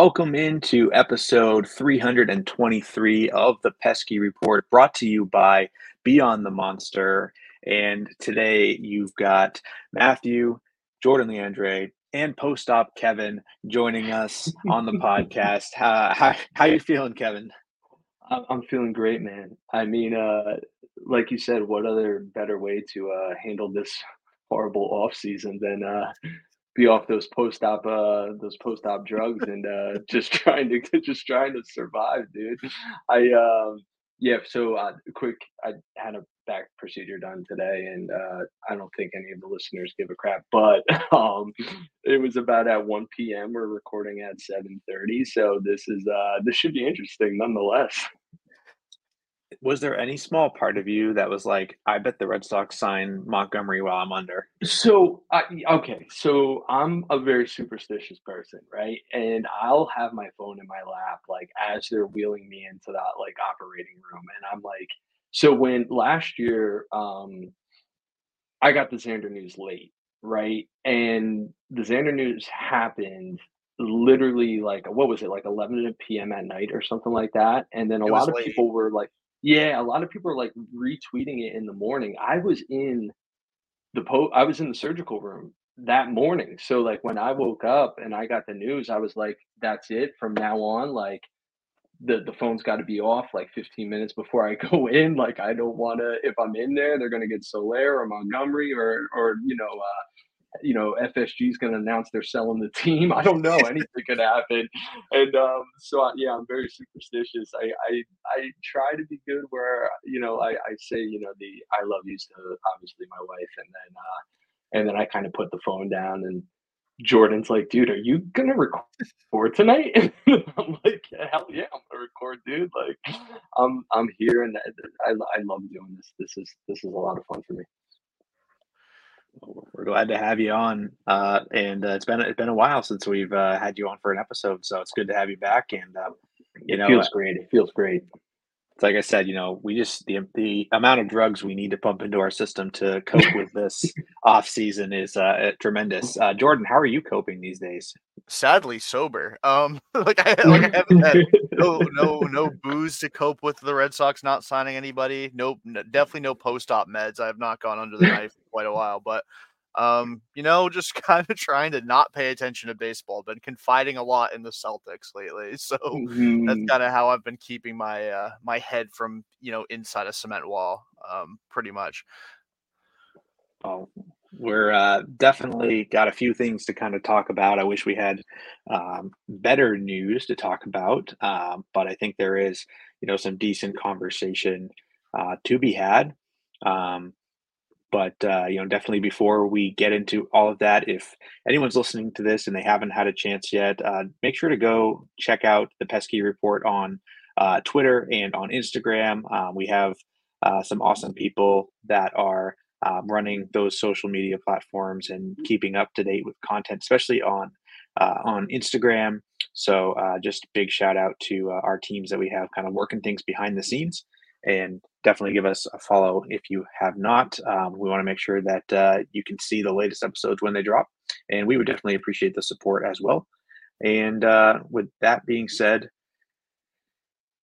Welcome into episode 323 of the Pesky Report, brought to you by Beyond the Monster. And today you've got Matthew, Jordan Leandre, and post-op Kevin joining us on the podcast. How, how how you feeling, Kevin? I'm feeling great, man. I mean, uh, like you said, what other better way to uh, handle this horrible off season than uh, be off those post op uh those post op drugs and uh just trying to just trying to survive, dude. I um yeah, so uh quick I had a back procedure done today and uh I don't think any of the listeners give a crap, but um it was about at 1 p.m. We're recording at 7:30, so this is uh this should be interesting nonetheless was there any small part of you that was like, I bet the Red Sox sign Montgomery while I'm under? So, uh, okay, so I'm a very superstitious person, right? And I'll have my phone in my lap, like as they're wheeling me into that like operating room, and I'm like, so when last year, um, I got the Xander news late, right? And the Xander news happened literally like what was it like 11 p.m. at night or something like that and then a lot of late. people were like yeah, a lot of people are like retweeting it in the morning. I was in the po I was in the surgical room that morning. So like when I woke up and I got the news, I was like, that's it from now on. Like the the phone's got to be off like 15 minutes before I go in. Like I don't want to if I'm in there, they're gonna get Soler or Montgomery or or you know uh, you know, FSG is going to announce they're selling the team. I don't know. Anything could happen. And um, so, I, yeah, I'm very superstitious. I, I, I try to be good where, you know, I, I say, you know, the I love you to obviously my wife. And then, uh, and then I kind of put the phone down and Jordan's like, dude, are you going to record for tonight? I'm like, hell yeah, I'm going to record, dude. Like, I'm, I'm here and I, I love doing this. This is, this is a lot of fun for me we're glad to have you on. Uh, and uh, it's been it's been a while since we've uh, had you on for an episode, so it's good to have you back. And uh, you know, it feels great. It feels great like I said, you know, we just the the amount of drugs we need to pump into our system to cope with this off season is uh, tremendous. Uh, Jordan, how are you coping these days? Sadly, sober. Um, like I like I haven't had no no no booze to cope with the Red Sox not signing anybody. No, definitely no post op meds. I have not gone under the knife in quite a while, but um, you know, just kind of trying to not pay attention to baseball. Been confiding a lot in the Celtics lately, so mm-hmm. that's kind of how I've been keeping my uh, my head from you know inside a cement wall, um, pretty much. Oh, we're uh, definitely got a few things to kind of talk about. I wish we had um, better news to talk about, um, but I think there is, you know, some decent conversation uh, to be had. Um, but uh, you know definitely before we get into all of that if anyone's listening to this and they haven't had a chance yet uh, make sure to go check out the pesky report on uh, twitter and on instagram. Uh, we have uh, some awesome people that are um, running those social media platforms and keeping up to date with content especially on uh, on instagram. So just big shout out to our teams that we have kind of working things behind the scenes and definitely give us a follow if you have not. Um, we want to make sure that uh, you can see the latest episodes when they drop, and we would definitely appreciate the support as well. And uh, with that being said,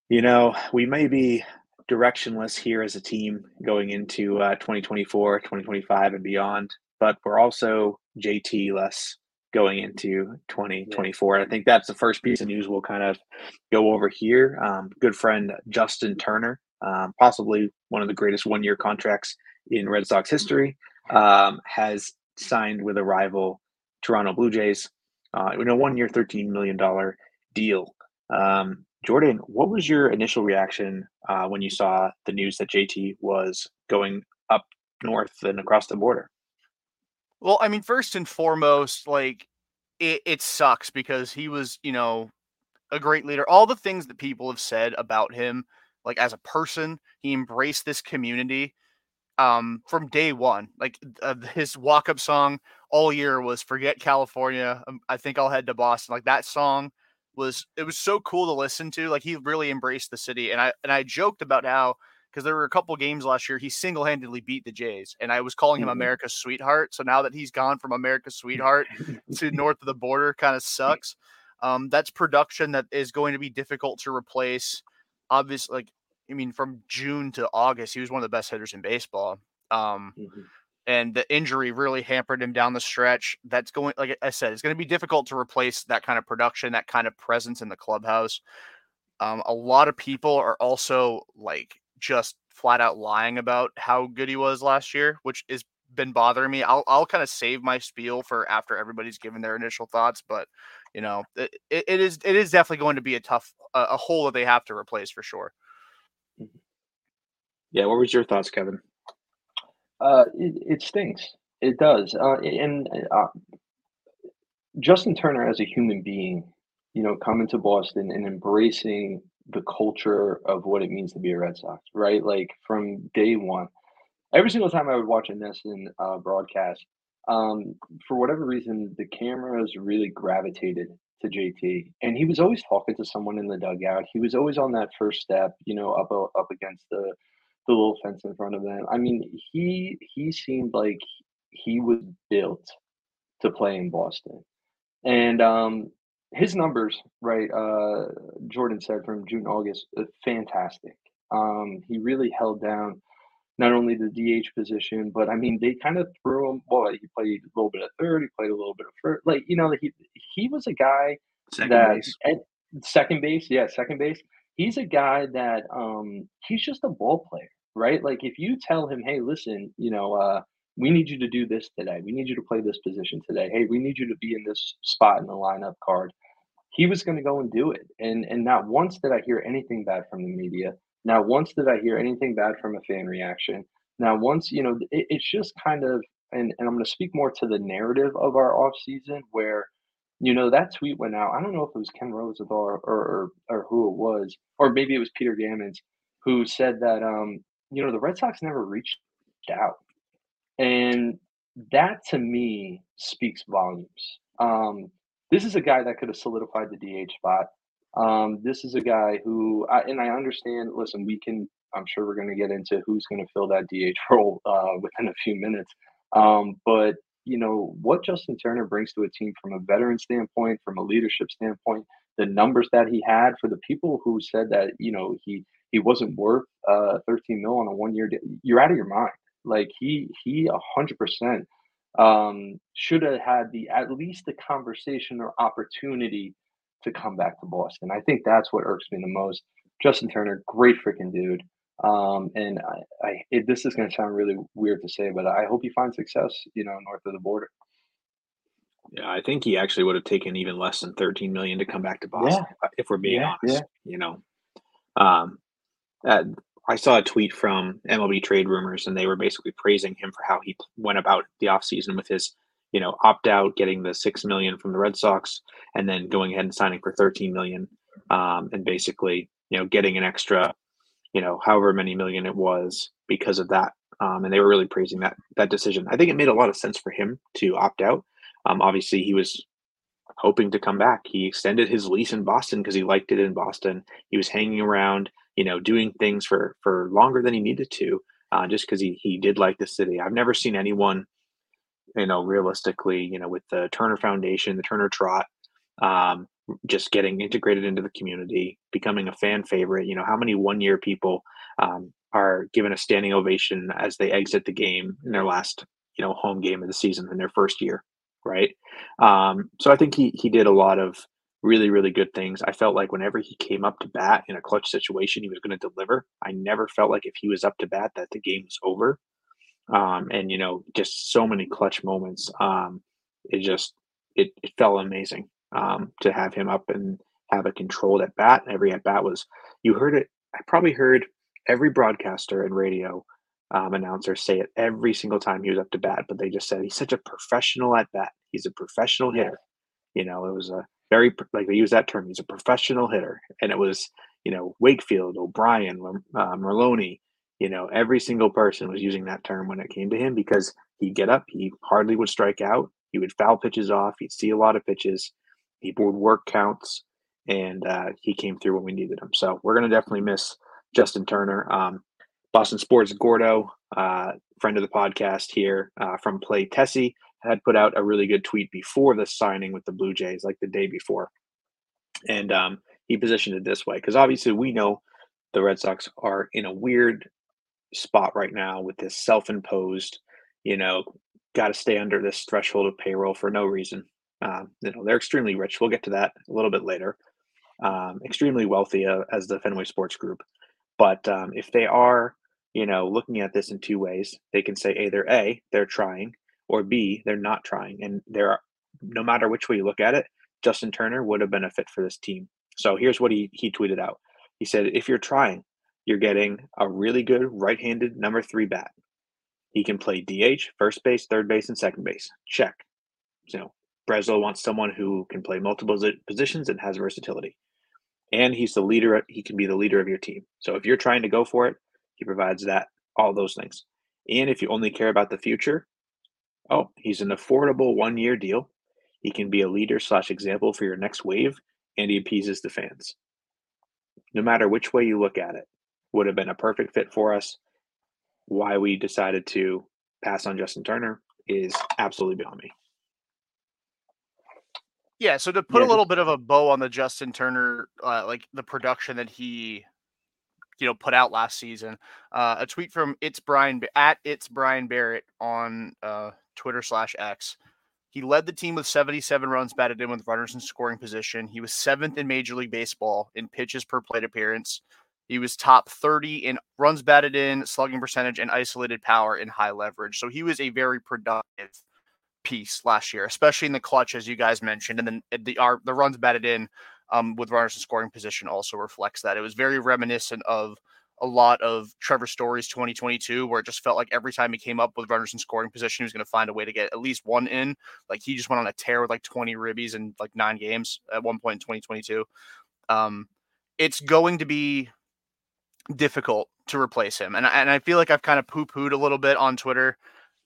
you know, we may be directionless here as a team going into uh, 2024, 2025, and beyond, but we're also JT less going into 2024. I think that's the first piece of news we'll kind of go over here. Um, good friend Justin Turner um, possibly one of the greatest one year contracts in Red Sox history, um, has signed with a rival Toronto Blue Jays uh, in a one year, $13 million deal. Um, Jordan, what was your initial reaction uh, when you saw the news that JT was going up north and across the border? Well, I mean, first and foremost, like it, it sucks because he was, you know, a great leader. All the things that people have said about him like as a person. He embraced this community um, from day one. Like uh, his walk up song all year was "Forget California." Um, I think I'll head to Boston. Like that song was it was so cool to listen to. Like he really embraced the city, and I and I joked about how because there were a couple games last year he single handedly beat the Jays, and I was calling him mm-hmm. America's sweetheart. So now that he's gone from America's sweetheart to north of the border, kind of sucks. Um, that's production that is going to be difficult to replace. Obviously, like I mean, from June to August, he was one of the best hitters in baseball. Um, mm-hmm. And the injury really hampered him down the stretch. That's going, like I said, it's going to be difficult to replace that kind of production, that kind of presence in the clubhouse. Um, a lot of people are also like just flat out lying about how good he was last year, which has been bothering me. I'll I'll kind of save my spiel for after everybody's given their initial thoughts, but you know, it, it is it is definitely going to be a tough a, a hole that they have to replace for sure. Mm-hmm. Yeah, what was your thoughts, Kevin? Uh, it, it stinks. It does. Uh, and uh, Justin Turner, as a human being, you know, coming to Boston and embracing the culture of what it means to be a Red Sox, right? Like from day one, every single time I would watch a NESN uh, broadcast, um, for whatever reason, the cameras really gravitated to JT, and he was always talking to someone in the dugout. He was always on that first step, you know, up up against the the little fence in front of them. I mean, he he seemed like he was built to play in Boston, and um, his numbers, right? Uh, Jordan said from June August, uh, fantastic. Um, he really held down not only the DH position, but I mean, they kind of threw him. Well, he played a little bit of third, he played a little bit of first. Like you know, he he was a guy second that base. At, second base, yeah, second base. He's a guy that um, he's just a ball player, right? Like if you tell him, hey, listen, you know, uh, we need you to do this today. We need you to play this position today. Hey, we need you to be in this spot in the lineup card. He was going to go and do it. And and not once did I hear anything bad from the media. Now, once did I hear anything bad from a fan reaction? Now, once, you know, it, it's just kind of, and, and I'm going to speak more to the narrative of our off season where, you know, that tweet went out. I don't know if it was Ken Rosenthal or, or, or who it was, or maybe it was Peter Gammons who said that, um, you know, the Red Sox never reached out. And that to me speaks volumes. Um, this is a guy that could have solidified the DH spot. Um, this is a guy who, I, and I understand. Listen, we can. I'm sure we're going to get into who's going to fill that DH role uh, within a few minutes. Um, but you know what Justin Turner brings to a team from a veteran standpoint, from a leadership standpoint, the numbers that he had for the people who said that you know he he wasn't worth uh, 13 mil on a one year. You're out of your mind. Like he he 100 percent um, should have had the at least the conversation or opportunity to come back to Boston. I think that's what irks me the most. Justin Turner, great freaking dude. Um, and I, I it, this is going to sound really weird to say, but I hope he finds success, you know, north of the border. Yeah, I think he actually would have taken even less than 13 million to come back to Boston, yeah. if we're being yeah, honest. Yeah. You know, um, uh, I saw a tweet from MLB Trade Rumors, and they were basically praising him for how he went about the offseason with his you know, opt out, getting the six million from the Red Sox, and then going ahead and signing for 13 million, um, and basically, you know, getting an extra, you know, however many million it was because of that. Um, and they were really praising that that decision. I think it made a lot of sense for him to opt out. Um, obviously, he was hoping to come back. He extended his lease in Boston because he liked it in Boston. He was hanging around, you know, doing things for for longer than he needed to, uh, just because he he did like the city. I've never seen anyone you know, realistically, you know, with the Turner Foundation, the Turner Trot, um, just getting integrated into the community, becoming a fan favorite. You know, how many one year people um, are given a standing ovation as they exit the game in their last, you know, home game of the season in their first year, right? Um, so I think he he did a lot of really really good things. I felt like whenever he came up to bat in a clutch situation, he was going to deliver. I never felt like if he was up to bat that the game was over um, and you know just so many clutch moments. Um, it just it, it felt amazing um, to have him up and have a controlled at bat. Every at bat was you heard it. I probably heard every broadcaster and radio um, announcer say it every single time he was up to bat. But they just said he's such a professional at bat. He's a professional hitter. You know, it was a very like they use that term. He's a professional hitter, and it was you know Wakefield, O'Brien, uh, Merloni, you know, every single person was using that term when it came to him because he'd get up, he hardly would strike out, he would foul pitches off, he'd see a lot of pitches, he would work counts, and uh, he came through when we needed him. So we're going to definitely miss Justin Turner. Um, Boston Sports Gordo, uh, friend of the podcast here uh, from Play Tessie, had put out a really good tweet before the signing with the Blue Jays, like the day before. And um, he positioned it this way because obviously we know the Red Sox are in a weird spot right now with this self-imposed, you know, got to stay under this threshold of payroll for no reason. Um, you know, they're extremely rich. We'll get to that a little bit later. Um, extremely wealthy uh, as the Fenway Sports Group. But um, if they are, you know, looking at this in two ways, they can say either A, they're trying, or B, they're not trying. And there are, no matter which way you look at it, Justin Turner would have been a fit for this team. So here's what he, he tweeted out. He said, if you're trying, you're getting a really good right handed number three bat. He can play DH, first base, third base, and second base. Check. You know, Breslow wants someone who can play multiple positions and has versatility. And he's the leader. He can be the leader of your team. So if you're trying to go for it, he provides that, all those things. And if you only care about the future, oh, he's an affordable one year deal. He can be a leader slash example for your next wave, and he appeases the fans. No matter which way you look at it, would have been a perfect fit for us why we decided to pass on Justin Turner is absolutely beyond me. Yeah, so to put yeah. a little bit of a bow on the Justin Turner, uh, like the production that he, you know, put out last season, uh, a tweet from it's Brian at it's Brian Barrett on uh, Twitter slash X. He led the team with 77 runs batted in with runners in scoring position. He was seventh in Major League Baseball in pitches per plate appearance. He was top 30 in runs batted in, slugging percentage, and isolated power in high leverage. So he was a very productive piece last year, especially in the clutch, as you guys mentioned. And then the our, the runs batted in um, with runners in scoring position also reflects that. It was very reminiscent of a lot of Trevor Story's 2022, where it just felt like every time he came up with runners in scoring position, he was going to find a way to get at least one in. Like he just went on a tear with like 20 ribbies in like nine games at one point in 2022. Um, it's going to be difficult to replace him. And, and I feel like I've kind of poo pooed a little bit on Twitter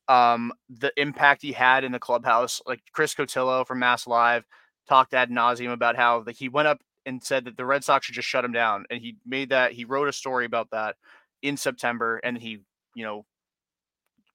um, the impact he had in the clubhouse. Like Chris Cotillo from Mass Live talked ad nauseum about how like, he went up and said that the Red Sox should just shut him down. And he made that, he wrote a story about that in September. And he, you know,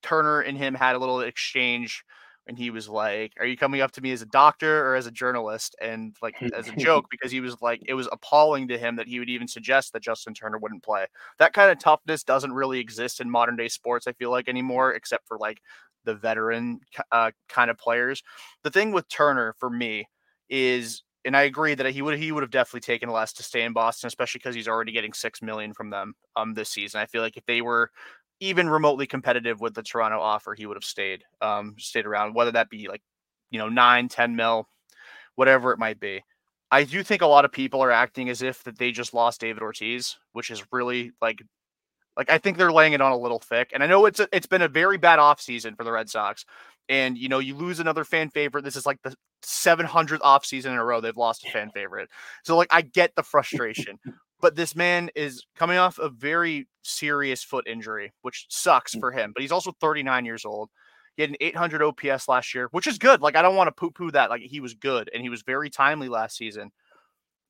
Turner and him had a little exchange and he was like, "Are you coming up to me as a doctor or as a journalist?" And like as a joke because he was like, it was appalling to him that he would even suggest that Justin Turner wouldn't play. That kind of toughness doesn't really exist in modern day sports. I feel like anymore, except for like the veteran uh, kind of players. The thing with Turner for me is, and I agree that he would he would have definitely taken less to stay in Boston, especially because he's already getting six million from them um this season. I feel like if they were even remotely competitive with the Toronto offer, he would have stayed, um, stayed around, whether that be like, you know, nine, 10 mil, whatever it might be. I do think a lot of people are acting as if that they just lost David Ortiz, which is really like, like I think they're laying it on a little thick. And I know it's a, it's been a very bad offseason for the Red Sox. And you know, you lose another fan favorite. This is like the 700th off season in a row they've lost a fan favorite. So like I get the frustration. But this man is coming off a very serious foot injury, which sucks mm. for him. But he's also 39 years old. He had an 800 OPS last year, which is good. Like, I don't want to poo poo that. Like, he was good and he was very timely last season.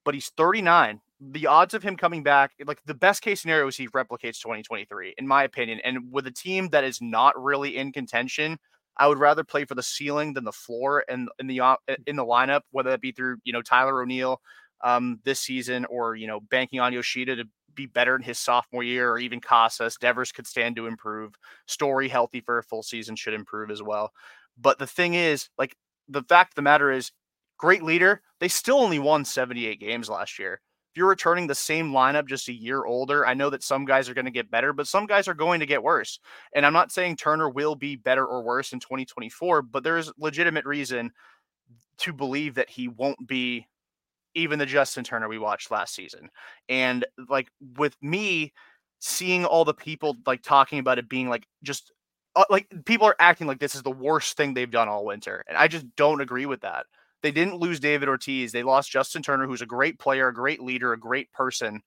But he's 39. The odds of him coming back, like, the best case scenario is he replicates 2023, in my opinion. And with a team that is not really in contention, I would rather play for the ceiling than the floor and in, the uh, in the lineup, whether that be through you know Tyler O'Neill, um, this season, or you know, banking on Yoshida to be better in his sophomore year, or even Casas. Devers could stand to improve. Story healthy for a full season should improve as well. But the thing is, like the fact of the matter is, great leader. They still only won 78 games last year. If you're returning the same lineup just a year older, I know that some guys are going to get better, but some guys are going to get worse. And I'm not saying Turner will be better or worse in 2024, but there is legitimate reason to believe that he won't be even the Justin Turner we watched last season. And like with me seeing all the people like talking about it being like just uh, like people are acting like this is the worst thing they've done all winter. And I just don't agree with that. They didn't lose David Ortiz. They lost Justin Turner, who's a great player, a great leader, a great person.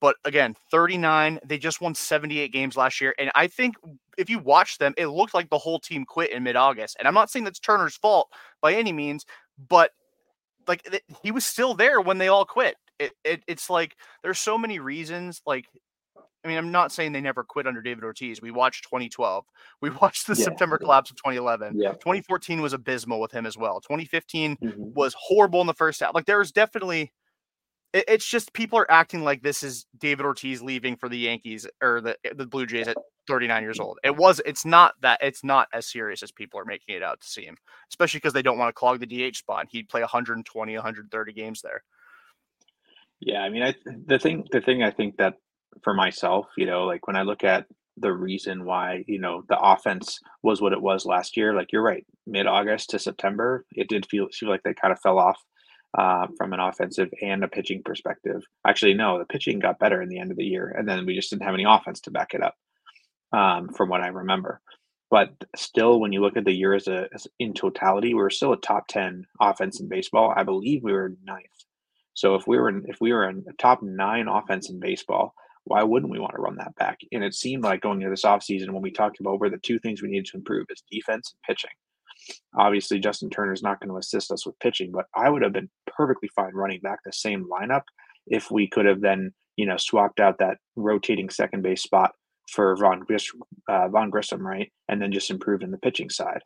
But again, 39, they just won 78 games last year. And I think if you watch them, it looked like the whole team quit in mid August. And I'm not saying that's Turner's fault by any means, but like he was still there when they all quit. It, it it's like there's so many reasons like I mean, I'm not saying they never quit under David Ortiz. We watched 2012. We watched the Yeah, September yeah. collapse of 2011. Yeah. 2014 was abysmal with him as well. 2015 Mhm. was horrible in the first half. Like there was definitely it's just people are acting like this is David Ortiz leaving for the Yankees or the the Blue Jays at 39 years old. It was it's not that it's not as serious as people are making it out to seem, especially because they don't want to clog the DH spot. He'd play 120, 130 games there. Yeah, I mean, I the thing the thing I think that for myself, you know, like when I look at the reason why, you know, the offense was what it was last year, like you're right, mid-August to September, it did feel feel like they kind of fell off uh, from an offensive and a pitching perspective. Actually, no, the pitching got better in the end of the year, and then we just didn't have any offense to back it up, um, from what I remember. But still, when you look at the year as a as in totality, we were still a top ten offense in baseball. I believe we were ninth. So if we were in, if we were in a top nine offense in baseball, why wouldn't we want to run that back? And it seemed like going into this offseason when we talked about where the two things we needed to improve is defense and pitching. Obviously, Justin Turner is not going to assist us with pitching, but I would have been perfectly fine running back the same lineup if we could have then, you know, swapped out that rotating second base spot for Vaughn, Gris, uh, Vaughn Grissom, right? And then just improved in the pitching side.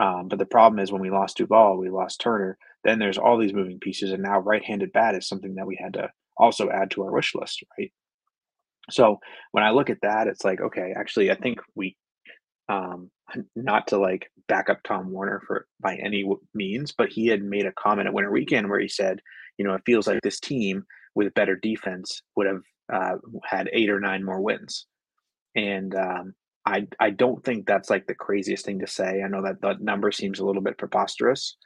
Um, but the problem is when we lost Duvall, we lost Turner. Then there's all these moving pieces, and now right-handed bat is something that we had to also add to our wish list, right? So when I look at that, it's like, okay, actually, I think we, um, not to like back up Tom Werner for by any means, but he had made a comment at Winter Weekend where he said, you know, it feels like this team with better defense would have uh, had eight or nine more wins, and um, I I don't think that's like the craziest thing to say. I know that that number seems a little bit preposterous,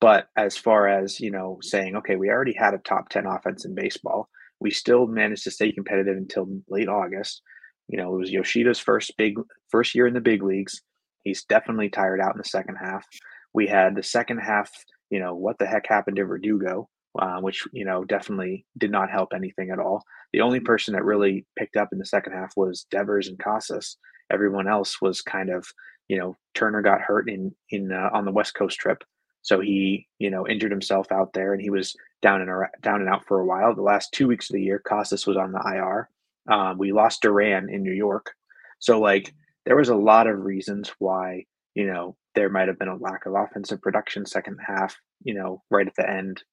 but as far as you know, saying okay, we already had a top ten offense in baseball. We still managed to stay competitive until late August. You know, it was Yoshida's first big first year in the big leagues. He's definitely tired out in the second half. We had the second half. You know, what the heck happened to Verdugo? Uh, which you know definitely did not help anything at all. The only person that really picked up in the second half was Devers and Casas. Everyone else was kind of, you know, Turner got hurt in in uh, on the West Coast trip, so he you know injured himself out there, and he was down and down and out for a while. The last two weeks of the year, Casas was on the IR. Um, we lost Duran in New York, so like there was a lot of reasons why you know there might have been a lack of offensive production second half. You know, right at the end,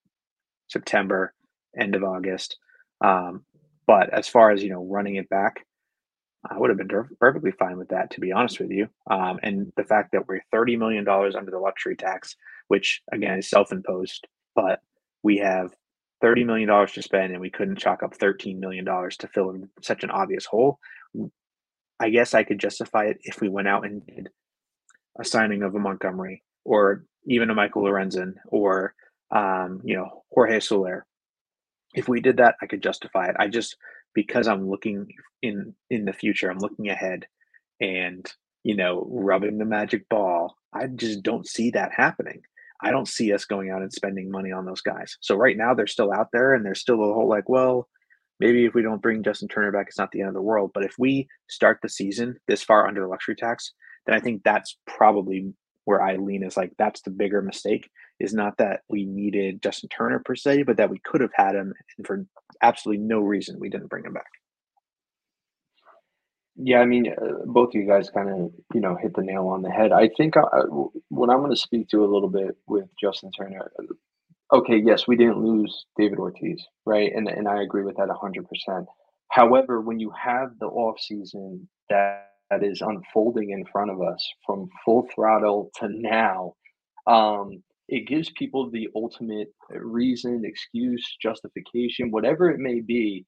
September, end of August. Um, but as far as you know, running it back, I would have been perfectly fine with that, to be honest with you. Um, and the fact that we're thirty million dollars under the luxury tax, which again is self-imposed, but we have thirty million dollars to spend, and we couldn't chalk up thirteen million dollars to fill in such an obvious hole. I guess I could justify it if we went out and did a signing of a Montgomery or even a Michael Lorenzen or um, you know Jorge Soler. If we did that, I could justify it. I just because I'm looking in in the future, I'm looking ahead, and you know, rubbing the magic ball. I just don't see that happening. I don't see us going out and spending money on those guys. So right now they're still out there, and there's still a whole like, well, maybe if we don't bring Justin Turner back, it's not the end of the world. But if we start the season this far under luxury tax, then I think that's probably where I lean is like that's the bigger mistake is not that we needed Justin Turner per se, but that we could have had him and for absolutely no reason we didn't bring him back. Yeah, I mean, uh, both of you guys kind of, you know, hit the nail on the head. I think uh, what I'm going to speak to a little bit with Justin Turner. Okay, yes, we didn't lose David Ortiz, right? And and I agree with that 100%. However, when you have the off season that that is unfolding in front of us from full throttle to now, um, it gives people the ultimate reason, excuse, justification, whatever it may be,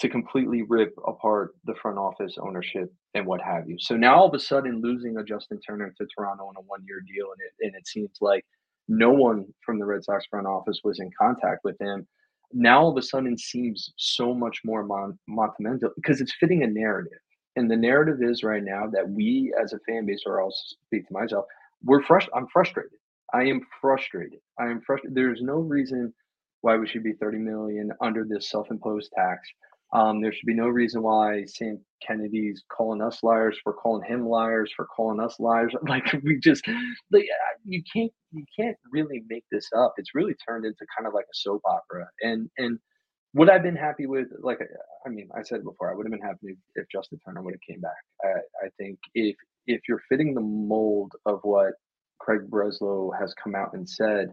to completely rip apart the front office ownership and what have you. So now all of a sudden losing a Justin Turner to Toronto on a one year deal and it and it seems like no one from the Red Sox front office was in contact with him. Now all of a sudden seems so much more mon- monumental because it's fitting a narrative. And the narrative is right now that we as a fan base, or I'll speak to myself, we're frust- I'm frustrated. I am frustrated. I am frustrated. There's no reason why we should be 30 million under this self-imposed tax. Um, there should be no reason why Sam Kennedy's calling us liars for calling him liars for calling us liars. Like we just, like, you can't, you can't really make this up. It's really turned into kind of like a soap opera. And and would I've been happy with like I mean I said before I would have been happy if Justin Turner would have came back. I, I think if if you're fitting the mold of what Craig Breslow has come out and said,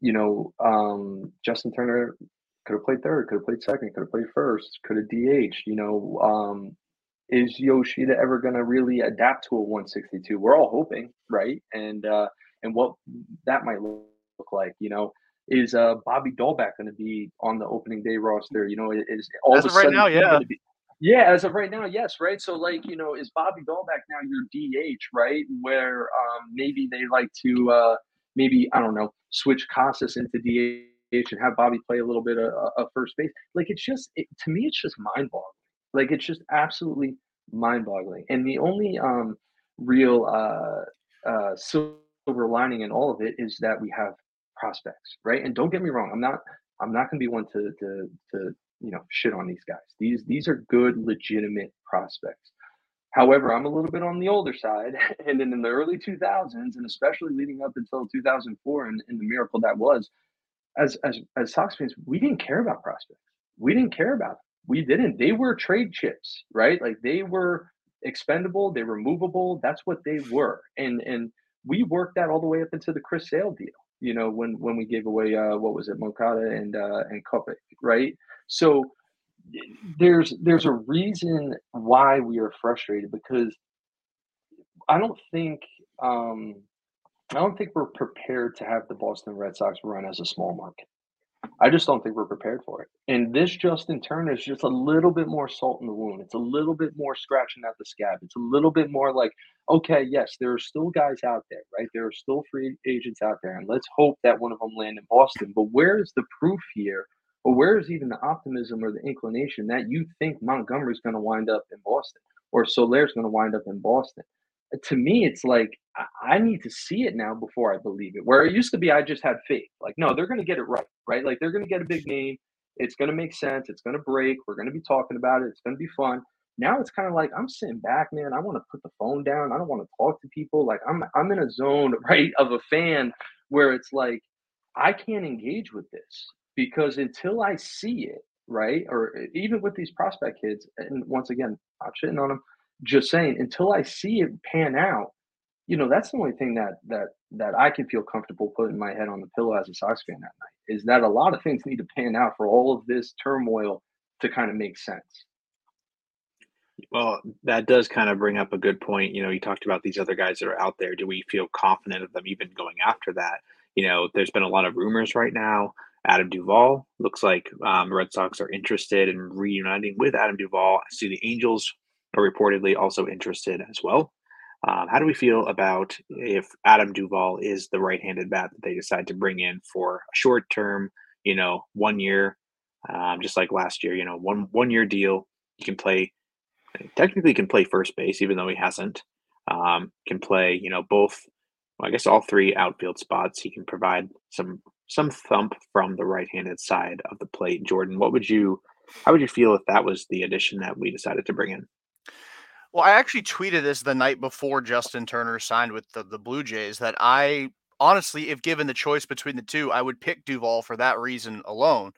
you know, um, Justin Turner could have played third, could have played second, could have played first, could have DH. You know, um, is Yoshida ever going to really adapt to a 162? We're all hoping, right? And uh, and what that might look like, you know, is uh, Bobby Dalbec going to be on the opening day roster? You know, is all as of, right now, yeah. Be, yeah, as of right now, yes, right. So, like, you know, is Bobby Dalbec now your DH, right? Where um, maybe they like to, uh, maybe I don't know, switch Casas into DH and have Bobby play a little bit of, of first base. Like, it's just it, to me, it's just mind boggling. Like, it's just absolutely mind boggling. And the only um, real uh, uh, silver lining in all of it is that we have prospects, right? And don't get me wrong, I'm not I'm not going to be one to to to you know shit on these guys. These these are good, legitimate prospects. However, I'm a little bit on the older side, and then in the early 2000s, and especially leading up until 2004, and, and the miracle that was, as as as Sox fans, we didn't care about prospects. We didn't care about them. We didn't. They were trade chips, right? Like they were expendable. They were movable. That's what they were, and and we worked that all the way up into the Chris Sale deal you know, when when we gave away uh, what was it, Moncada and uh, and Kopech, right? So there's there's a reason why we are frustrated because I don't think um, I don't think we're prepared to have the Boston Red Sox run as a small market. I just don't think we're prepared for it. And this Justin Turner is just a little bit more salt in the wound. It's a little bit more scratching at the scab. It's a little bit more like, okay, yes, there are still guys out there, right? There are still free agents out there, and let's hope that one of them land in Boston. But where is the proof here, or where is even the optimism or the inclination that you think Montgomery's going to wind up in Boston or Soler's going to wind up in Boston? To me, it's like I need to see it now before I believe it. Where it used to be, I just had faith. Like, no, they're going to get it right, right? Like, they're going to get a big name. It's going to make sense. It's going to break. We're going to be talking about it. It's going to be fun. Now it's kind of like I'm sitting back, man. I want to put the phone down. I don't want to talk to people. Like I'm, I'm in a zone, right, of a fan where it's like I can't engage with this because until I see it, right, or even with these prospect kids, and once again, I'm shitting on them just saying until I see it pan out, you know, that's the only thing that that that I can feel comfortable putting my head on the pillow as a Sox fan that night is that a lot of things need to pan out for all of this turmoil to kind of make sense. Well, that does kind of bring up a good point. You know, you talked about these other guys that are out there. Do we feel confident of them even going after that? You know, there's been a lot of rumors right now. Adam Duvall looks like um, Red Sox are interested in reuniting with Adam Duvall. I see the Angels are reportedly also interested as well. Um, how do we feel about if Adam Duvall is the right-handed bat that they decide to bring in for a short-term, you know, one year, um, just like last year, you know, one one-year deal. He can play, technically can play first base, even though he hasn't. Um, can play, you know, both. Well, I guess all three outfield spots. He can provide some some thump from the right-handed side of the plate. Jordan, what would you? How would you feel if that was the addition that we decided to bring in? Well, I actually tweeted this the night before Justin Turner signed with the, the Blue Jays that I honestly, if given the choice between the two, I would pick Duvall for that reason alone.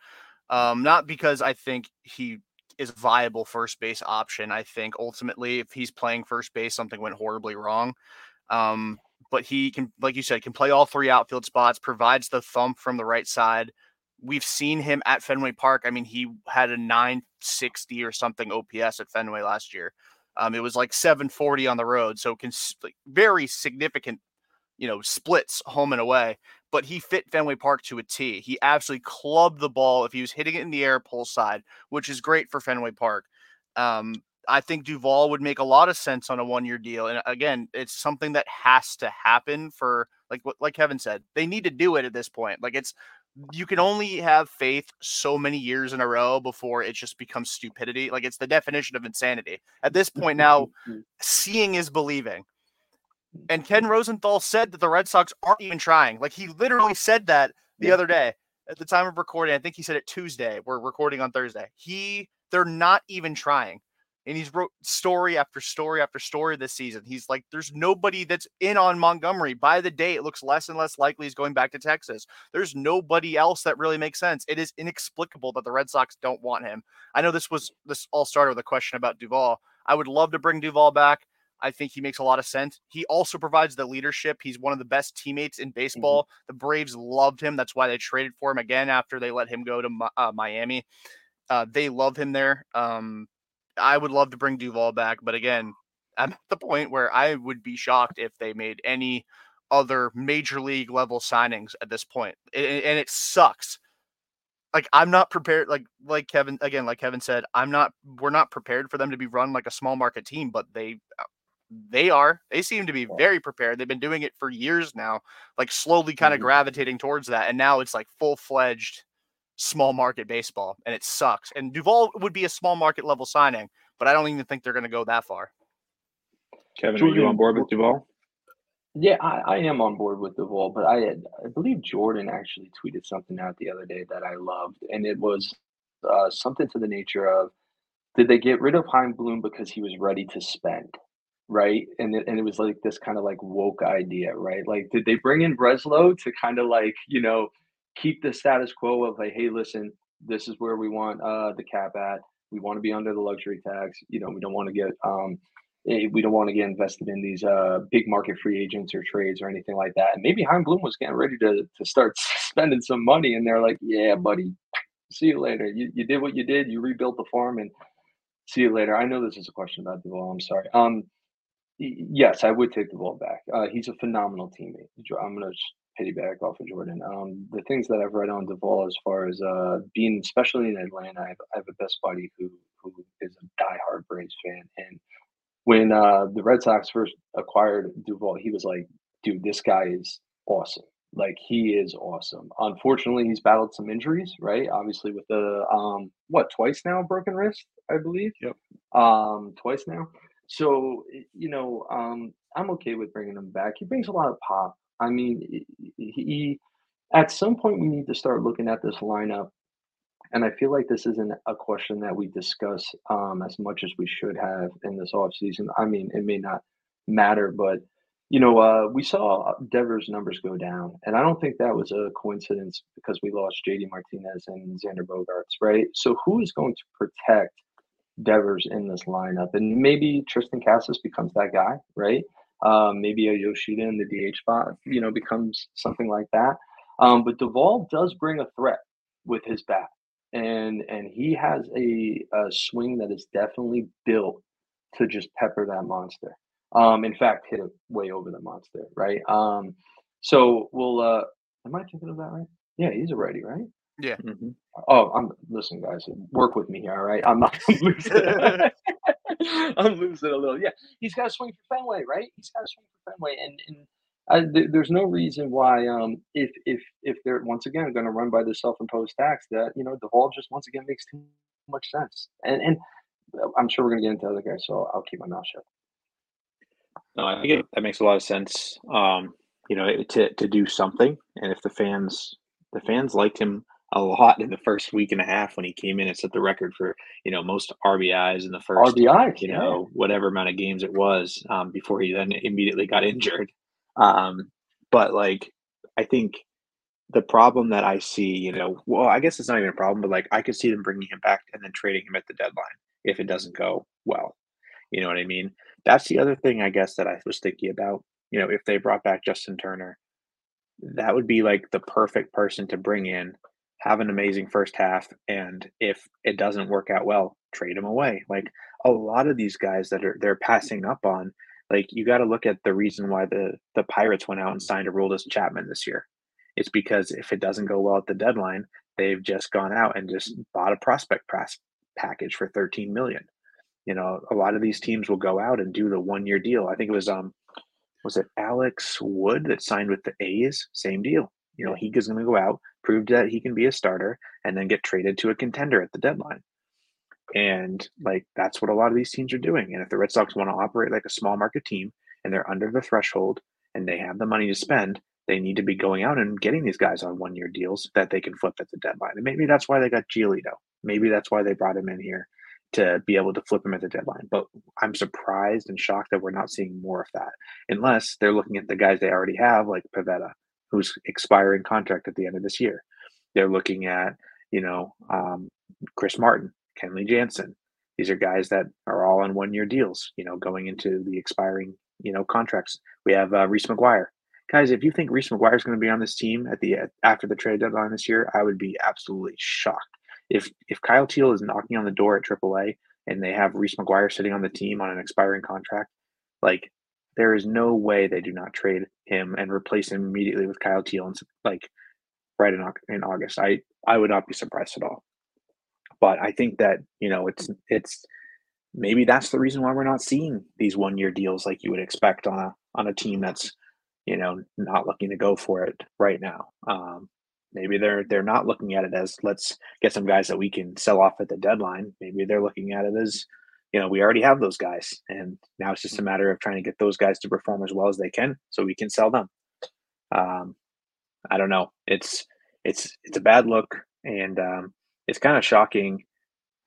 Um, not because I think he is a viable first base option. I think ultimately, if he's playing first base, something went horribly wrong. Um, but he can, like you said, can play all three outfield spots, provides the thump from the right side. We've seen him at Fenway Park. I mean, he had a 960 or something OPS at Fenway last year. Um, it was like 740 on the road, so cons- like very significant, you know, splits home and away. But he fit Fenway Park to a T. He absolutely clubbed the ball if he was hitting it in the air, pull side, which is great for Fenway Park. Um, I think Duvall would make a lot of sense on a one-year deal, and again, it's something that has to happen for like like Kevin said, they need to do it at this point. Like it's you can only have faith so many years in a row before it just becomes stupidity. Like it's the definition of insanity. At this point now, mm-hmm. seeing is believing. And Ken Rosenthal said that the Red Sox aren't even trying. Like he literally said that the yeah. other day at the time of recording. I think he said it Tuesday. We're recording on Thursday. He they're not even trying. And he's wrote story after story after story this season. He's like, there's nobody that's in on Montgomery. By the day, it looks less and less likely he's going back to Texas. There's nobody else that really makes sense. It is inexplicable that the Red Sox don't want him. I know this was this all started with a question about Duvall. I would love to bring Duvall back. I think he makes a lot of sense. He also provides the leadership. He's one of the best teammates in mm-hmm. baseball. Mm-hmm. The Braves loved him. That's why they traded for him again after they let him go to uh, Miami. Uh, they love him there. Um, I would love to bring Duvall back, but again, I'm at the point where I would be shocked if they made any other major league level signings at this point. And, and it sucks. Like I'm not prepared. Like like Kevin again, like Kevin said, I'm not. We're not prepared for them to be run like a small market team, but they uh, they are. They seem to be very prepared. They've been doing it for years now, like slowly kind of mm-hmm. gravitating towards that. And now it's like full fledged small market baseball, and it sucks. And Duvall would be a small market level signing, but I don't even think they're going to go that far. Kevin, Jordan, are you on board with Duvall? Yeah, I, I, am on board with Duvall, but I had, I believe Jordan actually tweeted something out the other day that I loved, and it was uh, something to the nature of, did they get rid of Chaim Bloom because he was ready to spend? right? And it, and it was like this kind of like woke idea, right? Like, did they bring in Breslow to kind of like you know keep the status quo of like, hey, listen, this is where we want uh, the cap at. We want to be under the luxury tax. You know, we don't want to get um, eh, we don't want to get invested in these uh, big market free agents or trades or anything like that. And maybe Chaim Bloom was getting ready to to start spending some money, and they're like, yeah, buddy, see you later. You you did what you did. You rebuilt the farm, and see you later. I know this is a question about Duvall. I'm sorry. Um, Yes, I would take Duvall back. Uh, he's a phenomenal teammate. I'm going to piggyback off of Jordan. Um, the things that I've read on Duvall as far as uh, being, especially in Atlanta, I have, I have a best buddy who who is a diehard Braves fan. And when uh, the Red Sox first acquired Duvall, he was like, dude, this guy is awesome. Like he is awesome. Unfortunately, he's battled some injuries, right? Obviously, with the um, what twice now broken wrist, I believe. Yep. Um, twice now. So you know, um, I'm okay with bringing him back. He brings a lot of pop. I mean, he at some point we need to start looking at this lineup, and I feel like this isn't a question that we discuss um, as much as we should have in this off season. I mean, it may not matter, but you know, uh, we saw Devers' numbers go down, and I don't think that was a coincidence because we lost JD Martinez and Xander Bogaerts, right? So, who is going to protect Devers in this lineup. And maybe Triston Casas becomes that guy, right? Um, maybe a Yoshida in the DH spot, you know, becomes something like that. Um, but Duvall does bring a threat with his bat, and and he has a, a swing that is definitely built to just pepper that monster. Um, in fact, hit it way over the monster, right? Um, so we'll. Uh, am I thinking of that right? Yeah, he's a righty, right? Yeah. Mm-hmm. Oh, I'm listen, guys. Work with me here, all right? I'm not I'm losing. A little. Yeah, he's got to swing for Fenway, right? He's got to swing for Fenway, and and uh, th- there's no reason why, um, if if if they're once again going to run by the self-imposed tax, that you know the Duvall just once again makes too much sense, and and I'm sure we're going to get into other guys, so I'll keep my mouth shut. No, I think it, that makes a lot of sense. Um, you know, to to do something, and if the fans the fans liked him a lot in the first week and a half when he came in and set the record for you know most RBIs in the first RBIs, you know whatever amount of games it was um, before he then immediately got injured. Um, but like I think the problem that I see, you know, well, I guess it's not even a problem, but like I could see them bringing him back and then trading him at the deadline if it doesn't go well. You know what I mean? That's the other thing I guess that I was thinking about. You know, if they brought back Justin Turner, that would be like the perfect person to bring in have an amazing first half, and if it doesn't work out well, trade him away. Like a lot of these guys that are they're passing up on, like you got to look at the reason why the the Pirates went out and signed a Aroldis Chapman this year. It's because if it doesn't go well at the deadline, they've just gone out and just bought a prospect press package for 13 million. You know, a lot of these teams will go out and do the one year deal. I think it was um was it Alex Wood that signed with the A's? Same deal. You know, he is going to go out, prove that he can be a starter, and then get traded to a contender at the deadline. And like that's what a lot of these teams are doing. And if the Red Sox want to operate like a small market team and they're under the threshold and they have the money to spend, they need to be going out and getting these guys on one year deals that they can flip at the deadline. And maybe that's why they got Giolito. Maybe that's why they brought him in here. to be able to flip him at the deadline. But I'm surprised and shocked that we're not seeing more of that, unless they're looking at the guys they already have, like Pivetta, who's expiring contract at the end of this year. They're looking at, you know, um, Chris Martin, Kenley Jansen. These are guys that are all on one year deals, you know, going into the expiring, you know, contracts. We have uh, Reese McGuire. Guys, if you think Reese McGuire is going to be on this team at the after the trade deadline this year, I would be absolutely shocked. If if Kyle Teel is knocking on the door at AAA and they have Reese McGuire sitting on the team on an expiring contract, like there is no way they do not trade him and replace him immediately with Kyle Teel and like right in, in August. I I would not be surprised at all. But I think that you know it's it's maybe that's the reason why we're not seeing these one year deals like you would expect on a on a team that's you know not looking to go for it right now. Um, maybe they're they're not looking at it as let's get some guys that we can sell off at the deadline. Maybe they're looking at it as you know we already have those guys, and now it's just a matter of trying to get those guys to perform as well as they can so we can sell them. Um, I don't know. It's it's it's a bad look, and um, it's kind of shocking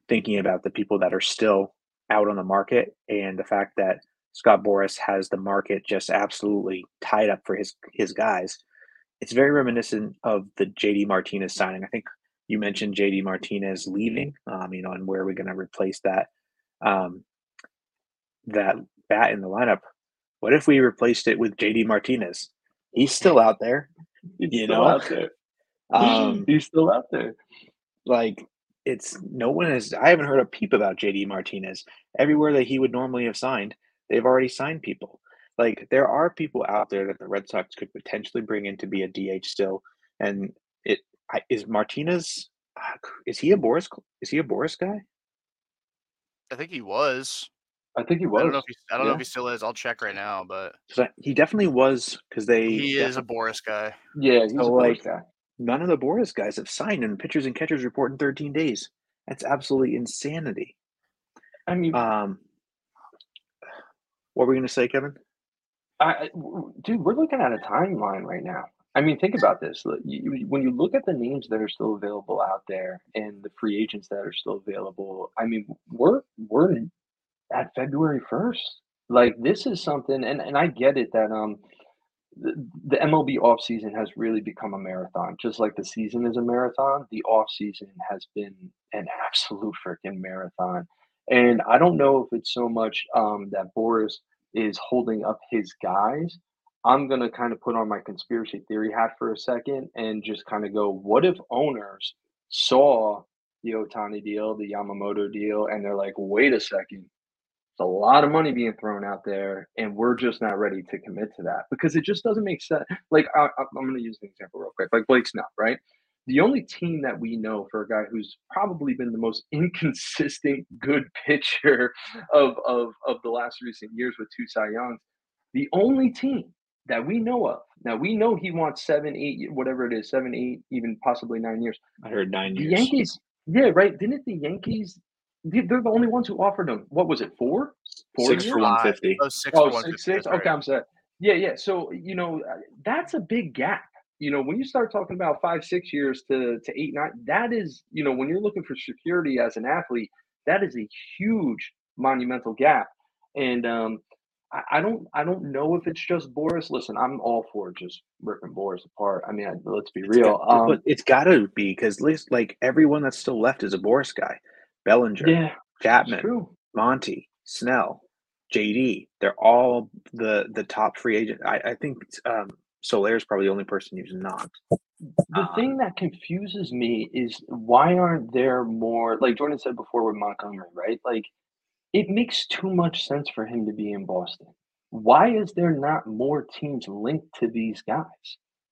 thinking about the people that are still out on the market and the fact that Scott Boras has the market just absolutely tied up for his his guys. It's very reminiscent of the JD Martinez signing. I think you mentioned JD Martinez leaving, um, you know, and where are we going to replace that um, that bat in the lineup? What if we replaced it with JD Martinez? He's still out there, He's you still know. out there. Um, He's still out there. like it's no one has I haven't heard a peep about JD Martinez. Everywhere that he would normally have signed, they've already signed people. Like there are people out there that the Red Sox could potentially bring in to be a DH still. And it I, is Martinez uh, is he a Boras? is he a Boras guy? I think he was. I think he I was. don't know if he, I don't know if he still is. I'll check right now, but So he definitely was because they he is a Boras guy. yeah, he's So, a like, guy. none of the Boras guys have signed and pitchers and catchers report in 13 days. That's absolutely insanity. I mean, Um what were we gonna say, Kevin? I, I- dude, we're looking at a timeline right now. I mean, think about this. When you look at the names that are still available out there and the free agents that are still available, I mean, we're we're at February first. Like this is something, and and I get it that um the, the MLB offseason has really become a marathon. Just like the season is a marathon, the offseason has been an absolute freaking marathon. And I don't know if it's so much um, that Boras is holding up his guys. I'm going to kind of put on my conspiracy theory hat for a second and just kind of go, what if owners saw the Ohtani deal, the Yamamoto deal, and they're like, wait a second, it's a lot of money being thrown out there, and we're just not ready to commit to that because it just doesn't make sense. Like, I, I'm going to use an example real quick, like Blake Snell, right? The only team that we know for a guy who's probably been the most inconsistent good pitcher of, of, of the last recent years with two Cy Youngs, the only team that we know of. Now we know he wants seven, eight, whatever it is, seven, eight, even possibly nine years. I heard nine years. The. Yankees, yeah, right. Didn't the Yankees? they- They're the only ones who offered him. What was it? Four, four Six years? for one fifty. Oh, six Oh, for six, 150, six. that's Okay. I'm sorry. Yeah, yeah. So you know, that's a big gap. You know, when you start talking about five, six years to to eight, nine, that is, you know, when you're looking for security as an athlete, that is a huge monumental gap. And um, I, I don't, I don't know if it's just Boras. Listen, I'm all for just ripping Boras apart. I mean, I, let's be It's real. got- Um, but it's got to be because least like everyone that's still left is a Boras guy. Bellinger, yeah, Chapman. Monty, Snell, JD. They're all the the top free agent. I, I think um, Soler is probably the only person who's not. The Um, thing that confuses me is why aren't there more, like Jordan said before with Montgomery, right? Like, it makes too much sense for him to be in Boston. Why is there not more teams linked to these guys?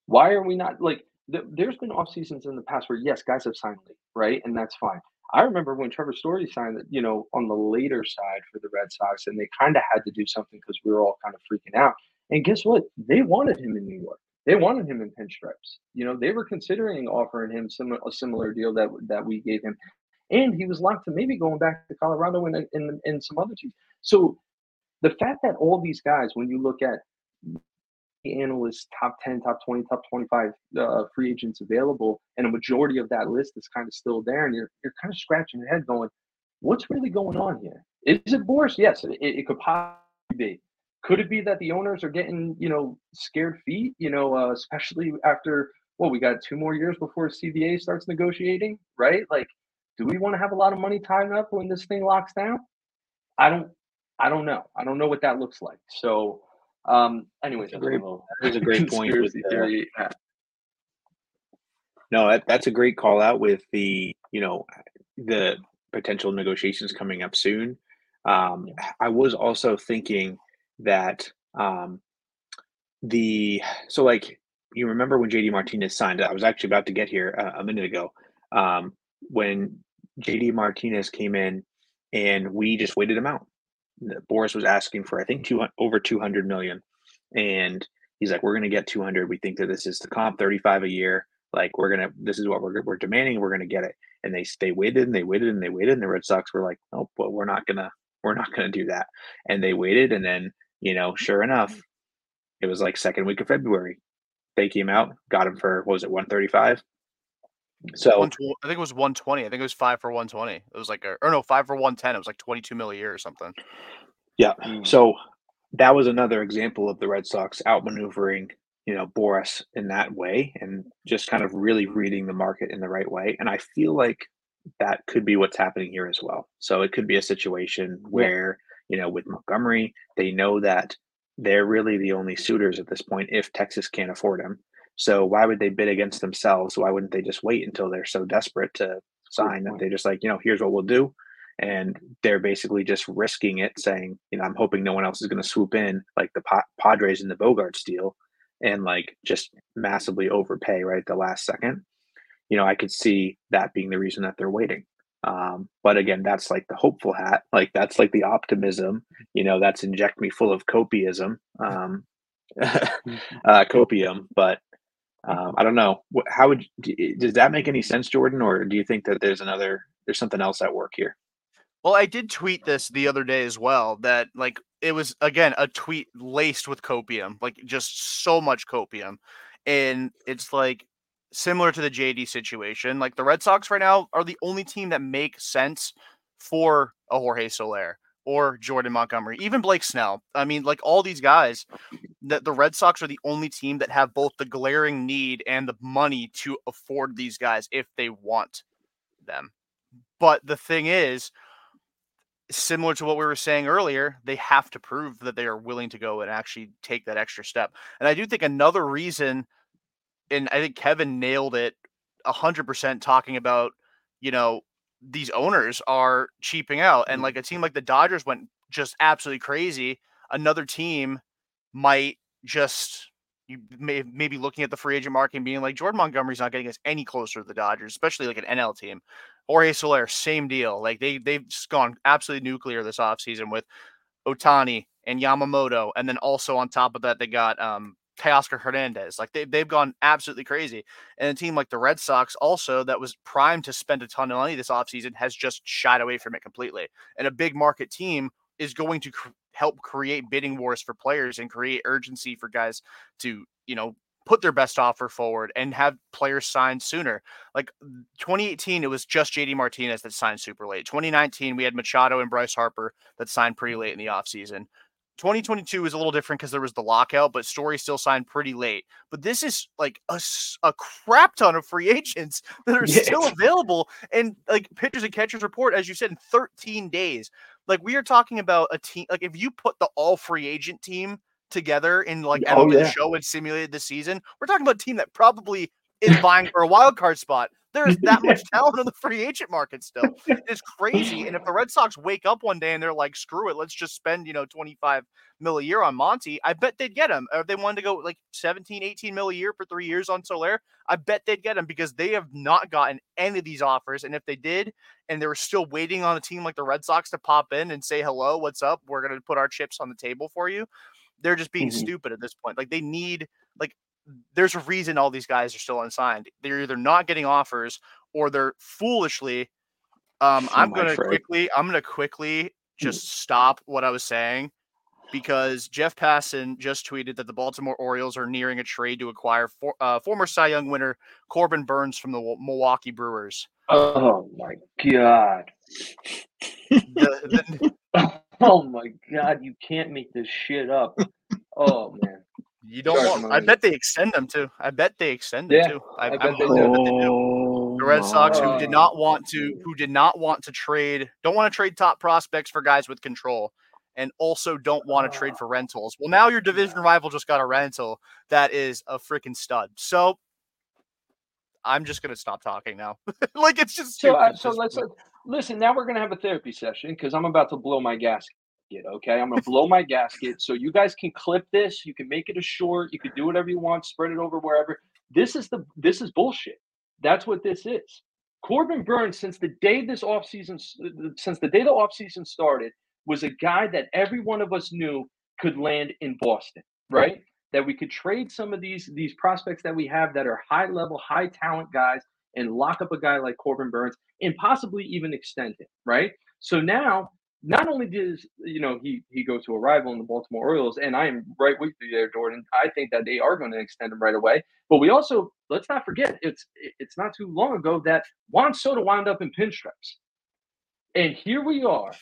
Why are we not like? Th- there's been off seasons in the past where yes, guys have signed late, right, and that's fine. I remember when Trevor Story signed, you know, on the later side for the Red Sox, and they kind of had to do something because we were all kind of freaking out. And guess what? They wanted him in New York. They wanted him in pinstripes. You know, they were considering offering him some a similar deal that that we gave him, and he was locked to maybe going back to Colorado and and, and some other teams. So the fact that all these guys, when you look at the analysts, top 10, top 20, top 25 uh, free agents available, and a majority of that list is kind of still there, and you're, you're kind of scratching your head going, what's really going on here? Is it Boras? Yes, it, it could possibly be. Could it be that the owners are getting, you know, scared feet? You know, uh, especially after well, we got two more years before CBA starts negotiating, right? Like, do we want to have a lot of money tied up when this thing locks down? I don't. I don't know. I don't know what that looks like. So, um, anyways, that's a great, that's a great point. With, uh, no, that, that's a great call out with the you know the potential negotiations coming up soon. Um, I was also thinking that um, the so like you remember when JD Martinez signed? I was actually about to get here a, a minute ago. Um, when JD Martinez came in, and we just waited him out. Boras was asking for I think two over two hundred million, and he's like, "We're going to get two hundred. We think that this is the comp, thirty five a year. Like we're gonna, this is what we're we're demanding. We're going to get it." And they they waited and they waited and they waited, and the Red Sox were like, "Oh, but we're not gonna we're not gonna do that." And they waited, and then you know, sure enough, it was like second week of February. They came out, got him for what was it, one thirty five? So I think it was 120. I think it was five for 120. It was like a, or no, five for 110. It was like 22 mil a year or something. Yeah. Mm. So that was another example of the Red Sox outmaneuvering, you know, Boras in that way and just kind of really reading the market in the right way. And I feel like that could be what's happening here as well. So it could be a situation where, yeah. you know, with Montgomery, they know that they're really the only suitors at this point if Texas can't afford him. So why would they bid against themselves? Why wouldn't they just wait until they're so desperate to sign that they just like, you know, here's what we'll do. And they're basically just risking it, saying, you know, I'm hoping no one else is going to swoop in like the Padres in the Bogart deal and like just massively overpay right at the last second. You know, I could see that being the reason that they're waiting. Um, but again, that's like the hopeful hat. Like that's like the optimism. You know, that's inject me full of copiism, um, uh, copium. But um, I don't know. How would does that make any sense, Jordan, or do you think that there's another there's something else at work here? Well, I did tweet this the other day as well. That like it was again a tweet laced with copium, like just so much copium, and it's like similar to the JD situation. Like the Red Sox right now are the only team that make sense for a Jorge Soler or Jordan Montgomery, even Blake Snell. I mean, like all these guys, that the Red Sox are the only team that have both the glaring need and the money to afford these guys if they want them. But the thing is, similar to what we were saying earlier, they have to prove that they are willing to go and actually take that extra step. And I do think another reason, and I think Kevin nailed it a hundred percent talking about, you know, these owners are cheaping out. And mm. like a team like the Dodgers went just absolutely crazy. Another team might just you may maybe looking at the free agent market and being like Jordan Montgomery's not getting us any closer to the Dodgers, especially like an NL team. Jorge Soler, same deal. Like they they've just gone absolutely nuclear this offseason with Ohtani and Yamamoto. And then also on top of that, they got um Teoscar Hernandez. Like they, they've gone absolutely crazy. And a team like the Red Sox, also that was primed to spend a ton of money this offseason, has just shied away from it completely. And a big market team is going to cr- help create bidding wars for players and create urgency for guys to, you know, put their best offer forward and have players signed sooner. Like 2018, it was just JD Martinez that signed super late. 2019, we had Machado and Bryce Harper that signed pretty late in the offseason. 2022 is a little different because there was the lockout, but Story still signed pretty late. But this is like a, a crap ton of free agents that are yes. still available. And like pitchers and catchers report, as you said, in 13 days. Like we are talking about a team, like if you put the all free agent team together in like oh, yeah. show and simulated the season, we're talking about a team that probably is vying for a wild card spot. There's that much talent on the free agent market still. It's crazy. And if the Red Sox wake up one day and they're like, screw it, let's just spend, you know, 25 mil a year on Monty, I bet they'd get him. Or if they wanted to go like 17, 18 mil a year for three years on Soler, I bet they'd get him because they have not gotten any of these offers. And if they did, and they were still waiting on a team like the Red Sox to pop in and say, hello, what's up? We're going to put our chips on the table for you. They're just being mm-hmm. stupid at this point. Like they need, like, there's a reason all these guys are still unsigned. They're either not getting offers or they're foolishly. Um, I'm gonna quickly. I'm gonna quickly hmm. just stop what I was saying. because Jeff Passan just tweeted that the Baltimore Orioles are nearing a trade to acquire for, uh, former Cy Young winner Corbin Burnes from the Milwaukee Brewers. Oh my god! the, the, oh my god! You can't make this shit up. Oh man. You don't Sorry, want. I bet they extend them too. I bet they extend them yeah, too. I, I, bet, they do. The Red Sox, who did not want to, who did not want to trade, don't want to trade top prospects for guys with control, and also don't want to trade for rentals. Well, now your division rival just got a rental that is a freaking stud. So I'm just gonna stop talking now. like it's just so. Uh, so let's uh, listen. Now we're gonna have a therapy session because I'm about to blow my gasket. Okay, I'm gonna blow my gasket so you guys can clip this. You can make it a short. You can do whatever you want. Spread it over wherever. This is the this is bullshit. That's what this is. Corbin Burnes, since the day this offseason, uh, since the day the offseason started, was a guy that every one of us knew could land in Boston, right? That we could trade some of these these prospects that we have that are high level, high talent guys and lock up a guy like Corbin Burnes and possibly even extend him, right? So now not only does you know he he go to a rival in the Baltimore Orioles, and I am right with you there, Jordan. I think that they are going to extend him right away. But we also let's not forget it's it's not too long ago that Juan Soto wound up in pinstripes, and here we are,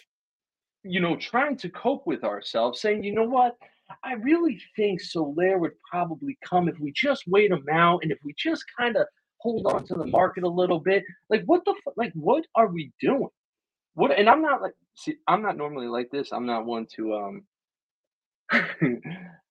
you know, trying to cope with ourselves, saying, you know what, I really think Soler would probably come if we just wait him out, and if we just kind of hold on to the market a little bit. Like what the like what are we doing? What and I'm not like see I'm not normally like this. I'm not one to um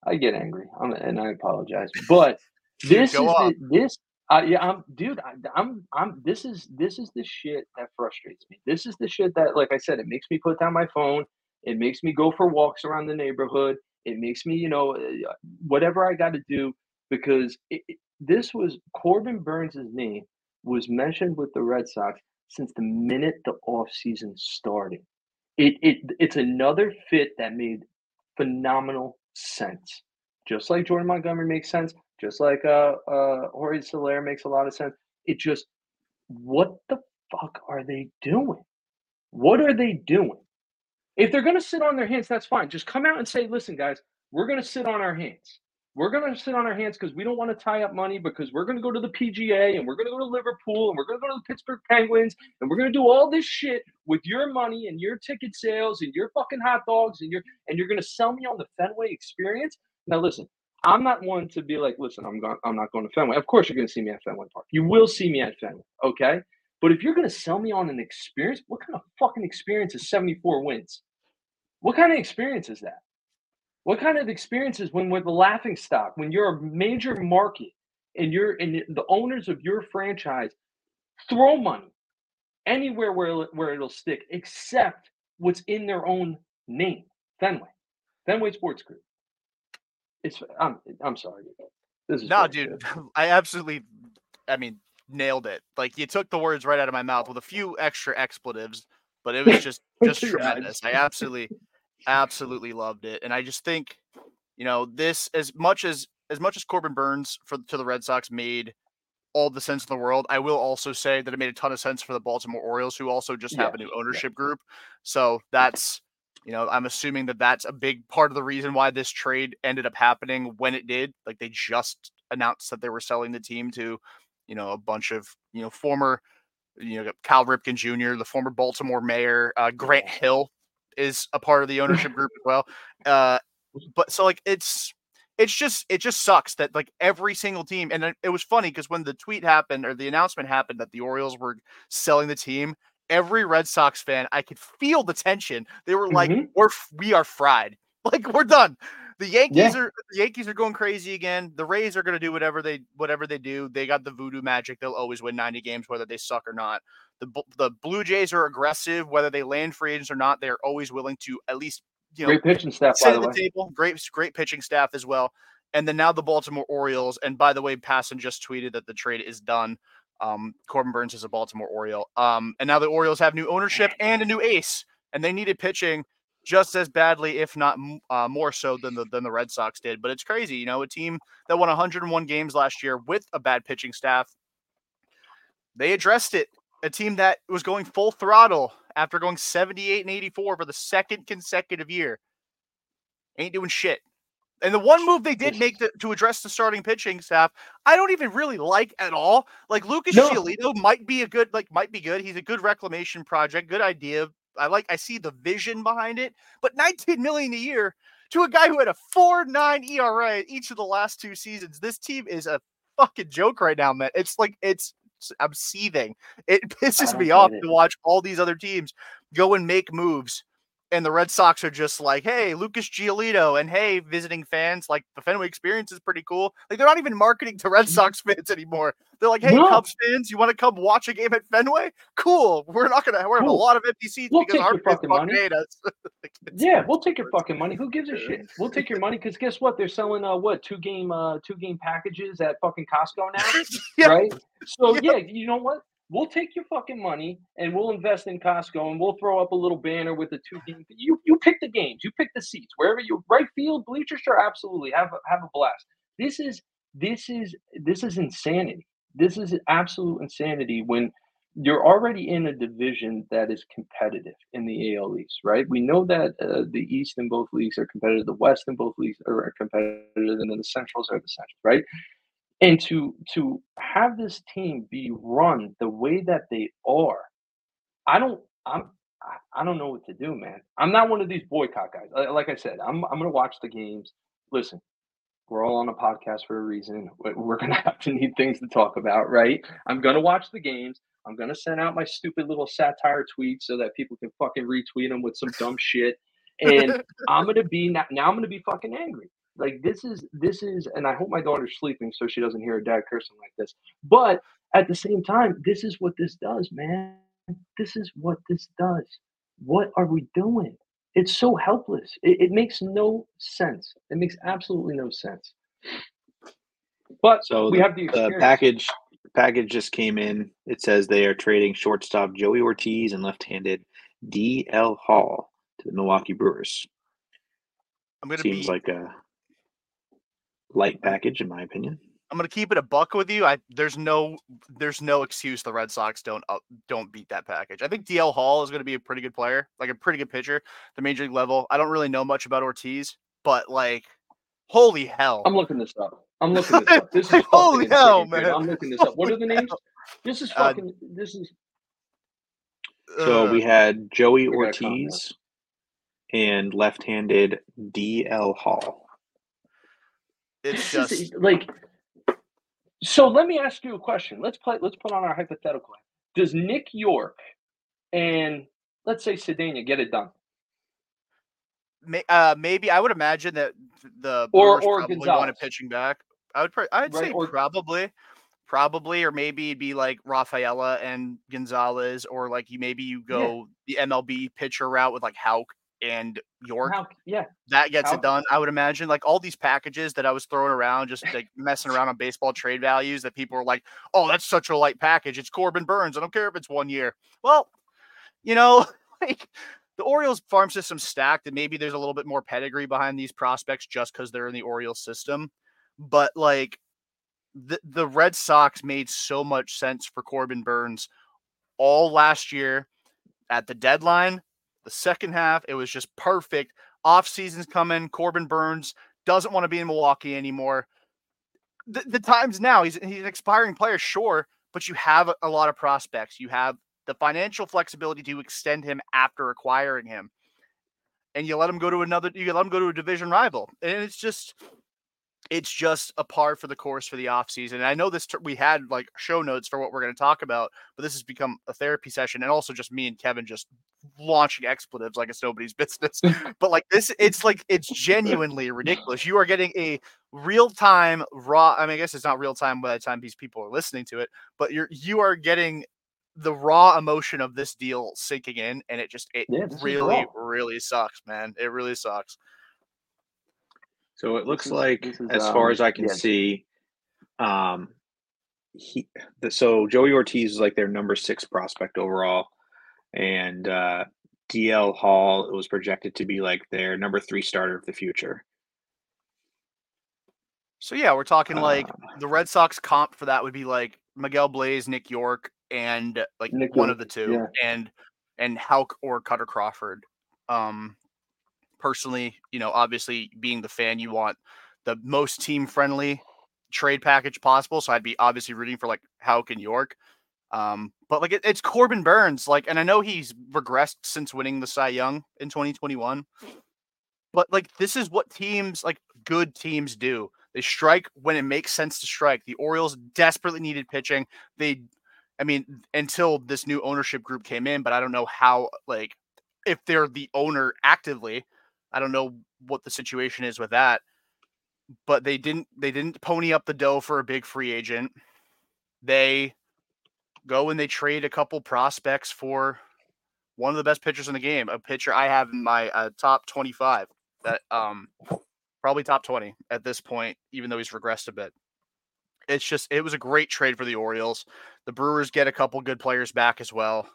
I get angry. I'm, and I apologize. But this is the, this uh, yeah, I'm dude, I, I'm I'm this is this is the shit that frustrates me. This is the shit that like I said it makes me put down my phone. It makes me go for walks around the neighborhood. It makes me, you know, uh, whatever I got to do because it, it, this was Corbin Burnes' name was mentioned with the Red Sox since the minute the offseason started. It, it it's another fit that made phenomenal sense. Just like Jordan Montgomery makes sense, just like uh uh Jorge Soler makes a lot of sense. It just what the fuck are they doing? What are they doing? If they're gonna sit on their hands, that's fine. Just come out and say, listen, guys, we're gonna sit on our hands we're going to sit on our hands because we don't want to tie up money because we're going to go to the PGA and we're going to go to Liverpool and we're going to go to the Pittsburgh Penguins and we're going to do all this shit with your money and your ticket sales and your fucking hot dogs and your and you're going to sell me on the Fenway experience. Now listen, I'm not one to be like, listen, I'm going I'm not going to Fenway. Of course you're going to see me at Fenway Park. You will see me at Fenway, okay? But if you're going to sell me on an experience, what kind of fucking experience is 74 wins? What kind of experience is that? What kind of experiences when we're the laughing stock, when you're a major market and you're and the owners of your franchise throw money anywhere where where it'll stick, except what's in their own name, Fenway, Fenway Sports Group. It's I'm I'm sorry. This is no, dude. I absolutely, I mean, nailed it. Like you took the words right out of my mouth with a few extra expletives, but it was just just tremendous. I absolutely absolutely loved it. And I just think, you know, this as much as as much as Corbin Burnes for to the Red Sox made all the sense in the world. I will also say that it made a ton of sense for the Baltimore Orioles, who also just yeah, have a new ownership yeah. group. So that's, you know, I'm assuming that that's a big part of the reason why this trade ended up happening when it did. Like they just announced that they were selling the team to, you know, a bunch of, you know, former, you know, Cal Ripken Jr., the former Baltimore mayor, uh, Grant Hill, is a part of the ownership group as well. Uh, but so like it's it's just it just sucks that like every single team and it was funny because when the tweet happened or the announcement happened that the Orioles were selling the team, every Red Sox fan I could feel the tension. They were like, mm-hmm. "We're we are fried. Like we're done." The Yankees yeah. are the Yankees are going crazy again. The Rays are going to do whatever they whatever they do. They got the voodoo magic. They'll always win 90 games whether they suck or not. The the Blue Jays are aggressive whether they land free agents or not. They're always willing to at least you know great pitching staff sit at the, the table. Great great pitching staff as well. And then now the Baltimore Orioles. And by the way, Passan just tweeted that the trade is done. Um, Corbin Burnes is a Baltimore Oriole. Um, and now the Orioles have new ownership and a new ace, and they needed pitching just as badly, if not uh, more so than the than the Red Sox did. But it's crazy, you know, a team that won 101 games last year with a bad pitching staff. They addressed it. A team that was going full throttle after going 78 and 84 for the second consecutive year. Ain't doing shit. And the one move they did make the, to address the starting pitching staff, I don't even really like at all. Like Lucas no. Giolito might be a good, like might be good. He's a good reclamation project, good idea. I like, I see the vision behind it. But 19 million a year to a guy who had a 4-9 ERA each of the last two seasons. This team is a fucking joke right now, man. It's like it's I'm seething. It pisses me off it. to watch all these other teams go and make moves and the Red Sox are just like, hey, Lucas Giolito, and hey, visiting fans, like the Fenway experience is pretty cool. Like they're not even marketing to Red Sox fans anymore. They're like, hey, no. Cubs fans, you want to come watch a game at Fenway? Cool. We're not gonna we're cool. a lot of empty seats we'll because our fucking money. Like, yeah, we'll take your fucking money. Who gives a shit? We'll take your money because guess what? They're selling uh what two game uh two game packages at fucking Costco now, yeah. right? So yeah. yeah, you know what? We'll take your fucking money and we'll invest in Costco and we'll throw up a little banner with the two games. You you pick the games, you pick the seats, wherever you right field, bleachers, sure, absolutely have a, have a blast. This is this is this is insanity. This is absolute insanity when you're already in a division that is competitive in the AL East, right? We know that uh, the East in both leagues are competitive, the West in both leagues are competitive, and then the Centrals are the Central, right? And to to have this team be run the way that they are i don't i'm i don't know what to do man. I'm not one of these boycott guys. Like i said i'm, I'm gonna watch the games. Listen we're all on a podcast for a reason. We're gonna have to need things to talk about right? I'm gonna watch the games. I'm gonna send out my stupid little satire tweets so that people can fucking retweet them with some dumb shit. And i'm gonna be now, now i'm gonna be fucking angry like this is this is, and I hope my daughter's sleeping so she doesn't hear her dad cursing like this. But at the same time, this is what this does, man. This is what this does. What are we doing? It's so helpless. It, it makes no sense. It makes absolutely no sense. But so we the, have the, the package. Package just came in. It says they are trading shortstop Joey Ortiz and left-handed DL Hall to the Milwaukee Brewers. I'm gonna seems be, like a light package, in my opinion. I'm gonna keep it a buck with you. I there's no there's no excuse the Red Sox don't uh, don't beat that package. I think DL Hall is gonna be a pretty good player, like a pretty good pitcher, the major league level. I don't really know much about Ortiz, but like, holy hell! I'm looking this up. I'm looking this up. This is holy hell, insane, man! Dude. I'm looking this up. What are the names? This is uh, fucking. Uh, this is. So uh, we had Joey Ortiz and left-handed DL Hall. It's just like so let me ask you a question. Let's play let's put on our hypothetical. Does Nick Yorke and let's say Cedeno get it done? Uh, maybe I would imagine that the or, or probably Gonzalez. wanted pitching back. I would I'd right? say or, probably probably or maybe it'd be like Rafaela and Gonzalez or like you maybe you go yeah. the MLB pitcher route with like Houck and Yorke. How, yeah, that gets How, it done. I would imagine like all these packages that I was throwing around, just like messing around on baseball trade values. That people were like, "Oh, that's such a light package. It's Corbin Burnes. I don't care if it's one year." Well, you know, like the Orioles farm system stacked, and maybe there's a little bit more pedigree behind these prospects just because they're in the Orioles system. But like the the Red Sox made so much sense for Corbin Burnes all last year at the deadline the second half, it was just perfect. Off season's coming. Corbin Burnes doesn't want to be in Milwaukee anymore. The, the times now, he's he's an expiring player, sure, but you have a lot of prospects. You have the financial flexibility to extend him after acquiring him. And you let him go to another, you let him go to a division rival. And it's just it's just a par for the course for the offseason. And I know this we had like show notes for what we're going to talk about, but this has become a therapy session and also just me and Kevin just launching expletives like it's nobody's business. but like this, it's like it's genuinely ridiculous. You are getting a real time raw. I mean, I guess it's not real time by the time these people are listening to it, but you're you are getting the raw emotion of this deal sinking in, and it just it yeah, really really sucks, man. It really sucks. So it looks like, is, as far um, as I can yeah. see, um, he the, so Joey Ortiz is like their number six prospect overall, and uh, DL Hall it was projected to be like their number three starter of the future. So yeah, we're talking like uh, the Red Sox comp for that would be like Miguel Bleis, Nick Yorke, and like Nick one Yorke, of the two, yeah. and and Houck or Kutter Crawford. Um, personally, you know, obviously being the fan, you want the most team friendly trade package possible. So I'd be obviously rooting for like Houck and Yorke. Um, but like it, it's Corbin Burnes, like, and I know he's regressed since winning the Cy Young in 2021. But like this is what teams like good teams do. They strike when it makes sense to strike. The Orioles desperately needed pitching. They I mean, until this new ownership group came in, but I don't know how like if they're the owner actively. I don't know what the situation is with that. But they didn't they didn't pony up the dough for a big free agent. They go and they trade a couple prospects for one of the best pitchers in the game, a pitcher I have in my uh, top 25 that um probably top 20 at this point even though he's regressed a bit it's just it was a great trade for the Orioles. The Brewers get a couple good players back as well,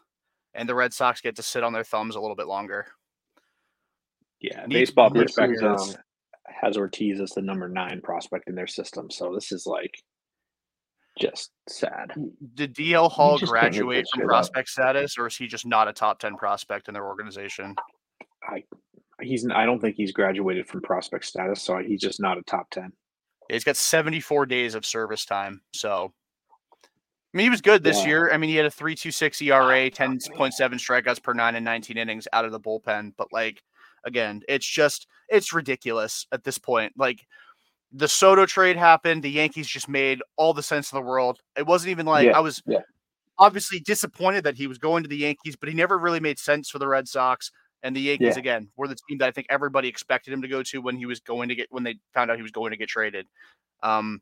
and the Red Sox get to sit on their thumbs a little bit longer. Yeah, baseball perspective um, has Ortiz as the number nine prospect in their system, so this is like just sad. Did DL Hall graduate from prospect up. status, or is he just not a top ten prospect in their organization? I he's I don't think he's graduated from prospect status, so he's just not a top ten. He's got 74 days of service time. So, I mean, he was good this yeah. year. I mean, he had a 3.26 ERA, 10.7 strikeouts per nine and 19 innings out of the bullpen. But like, again, it's just it's ridiculous at this point. Like, the Soto trade happened. The Yankees just made all the sense in the world. It wasn't even like yeah. I was yeah. obviously disappointed that he was going to the Yankees, but he never really made sense for the Red Sox. And the Yankees yeah. again were the team that I think everybody expected him to go to when he was going to get when they found out he was going to get traded. Um,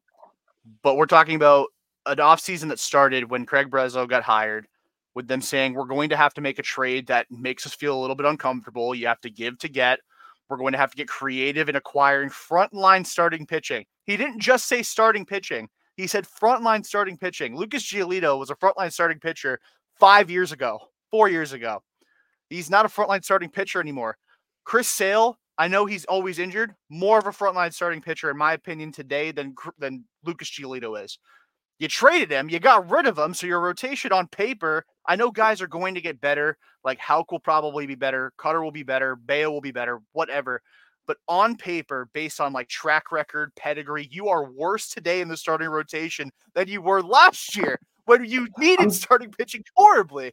but we're talking about an offseason that started when Craig Breslow got hired, with them saying we're going to have to make a trade that makes us feel a little bit uncomfortable. You have to give to get. We're going to have to get creative in acquiring frontline starting pitching. He didn't just say starting pitching. He said frontline starting pitching. Lucas Giolito was a frontline starting pitcher five years ago, four years ago. He's not a frontline starting pitcher anymore. Chris Sale, I know he's always injured. More of a frontline starting pitcher, in my opinion, today than than Lucas Giolito is. You traded him, you got rid of him, so your rotation on paper. I know guys are going to get better. Like Houck will probably be better, Kutter will be better, Bello will be better, whatever. But on paper, based on like track record, pedigree, you are worse today in the starting rotation than you were last year when you needed starting pitching horribly.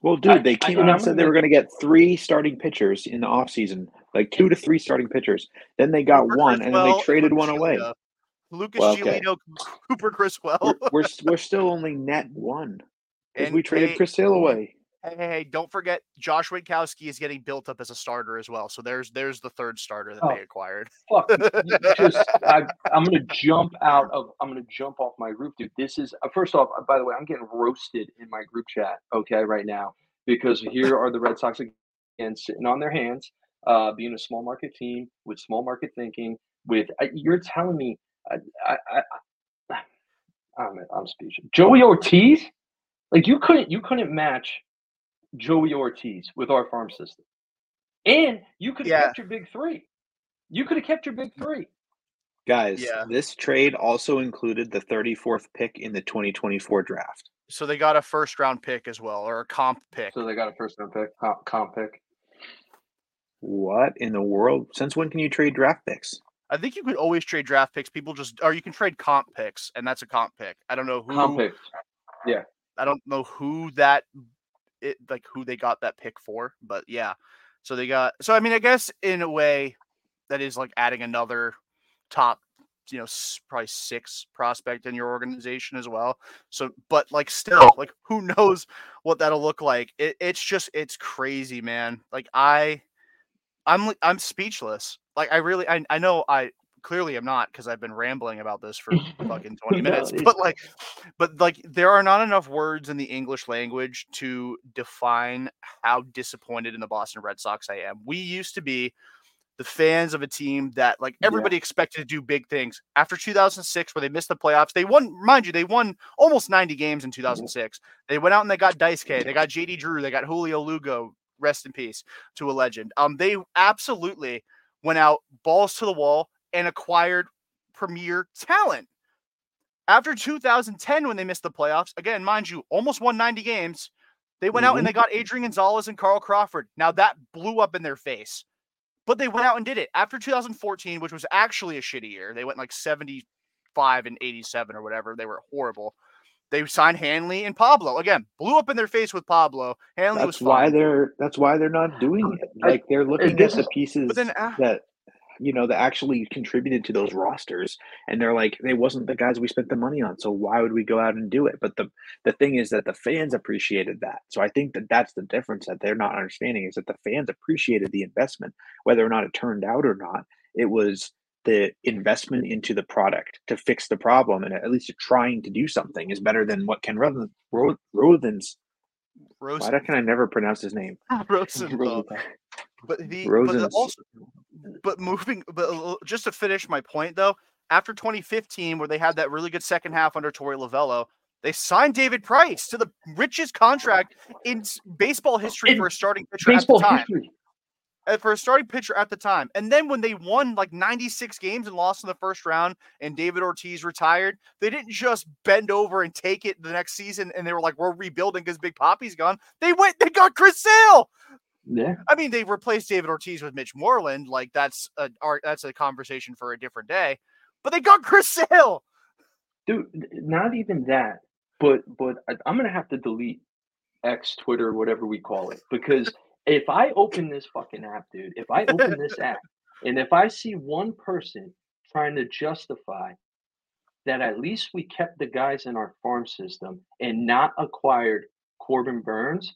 Well, dude, they came I, out and said they were going to get three starting pitchers in the offseason, like two to three starting pitchers. Then they got one, and then they traded one away. Lucas well, okay. Giolito, Cooper Criswell. we're, we're, we're still only net one because we traded they, Chris Sale away. Hey, hey, don't forget Josh Winckowski is getting built up as a starter as well. So there's there's the third starter that oh, they acquired. Fuck, just I, am gonna jump out of I'm gonna jump off my roof, dude. This is uh, first off. By the way, I'm getting roasted in my group chat. Okay, right now because here are the Red Sox again sitting on their hands, uh, being a small market team with small market thinking. With uh, you're telling me, I, I, I, I'm I'm speechless. Joey Ortiz, like you couldn't you couldn't match Joey Ortiz with our farm system. And you could have yeah. kept your big three. You could have kept your big three. Guys, yeah. this trade also included the 34th pick in the 2024 draft. So they got a first round pick as well, or a comp pick. So they got a first round pick, comp, comp pick. What in the world? Since when can you trade draft picks? I think you could always trade draft picks. People just, or you can trade comp picks, and that's a comp pick. I don't know who. Comp picks. Yeah. I don't know who that it like who they got that pick for, but yeah. So they got so I mean I guess in a way that is like adding another top you know probably six prospect in your organization as well so but like still like who knows what that'll look like it, it's just it's crazy man like i i'm i'm speechless like i really i, I know i clearly I'm not because I've been rambling about this for fucking 20 minutes. But like, but like, there are not enough words in the English language to define how disappointed in the Boston Red Sox I am. We used to be the fans of a team that like everybody yeah. expected to do big things. After 2006, where they missed the playoffs, they won. Mind you, they won almost 90 games in 2006. They went out and they got Dice-K they got JD Drew, they got Julio Lugo. Rest in peace to a legend. Um, they absolutely went out balls to the wall and acquired premier talent. After 2010, when they missed the playoffs, again, mind you, almost won 90 games, they went mm-hmm. out and mm-hmm. they got Adrian Gonzalez and Carl Crawford. Now that blew up in their face. But they went out and did it after 2014, which was actually a shitty year. They went like 75 and 87 or whatever. They were horrible. They signed Hanley and Pablo again. Blew up in their face with Pablo. Hanley that's was fine. why they're that's why they're not doing it. Like they're looking at the pieces then, uh, that you know that actually contributed to those rosters, and they're like, they wasn't the guys we spent the money on, so why would we go out and do it? But the the thing is that the fans appreciated that. So I think that that's the difference that they're not understanding is that the fans appreciated the investment, whether or not it turned out or not. It was the investment into the product to fix the problem and at least trying to do something is better than what Ken Rothen's Rothen's Rosen. Why can I never pronounce his name? Ah. Rosen. But the but also, but moving, but just to finish my point though, after 2015, where they had that really good second half under Torey Lovullo, they signed David Price to the richest contract in baseball history in for a starting pitcher at the time. History. Uh, for a starting pitcher at the time. And then when they won like 96 games and lost in the first round and David Ortiz retired, they didn't just bend over and take it the next season and they were like, we're rebuilding because Big Poppy's gone. They went, they got Chris Sale. Yeah. I mean, they replaced David Ortiz with Mitch Moreland. Like that's a art that's a conversation for a different day. But they got Chris Sale. Dude, not even that. But but I'm gonna have to delete X Twitter, whatever we call it, because if I open this fucking app, dude, if I open this app and if I see one person trying to justify that at least we kept the guys in our farm system and not acquired Corbin Burnes,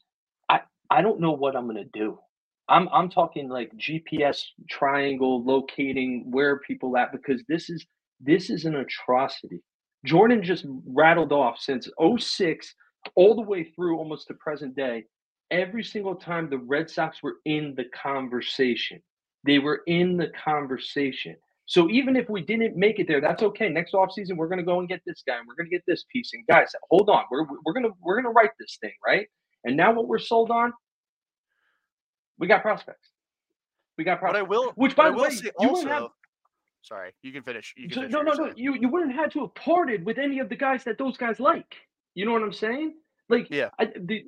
I, I don't know what I'm gonna do. I'm I'm talking like GPS triangle locating where people at because this is this is an atrocity. Jordan just rattled off since 06 all the way through almost to present day every single time the Red Sox were in the conversation. They were in the conversation. So even if we didn't make it there, that's okay. Next offseason, we're gonna go and get this guy and we're gonna get this piece. And guys, hold on. We're we're gonna we're gonna write this thing, right? And now what we're sold on, we got prospects. We got prospects. But I will which by the way, you also, have sorry, you can finish. You can so, finish no, no, no. You you wouldn't have to have parted with any of the guys that those guys like. You know what I'm saying? Like yeah, I, the,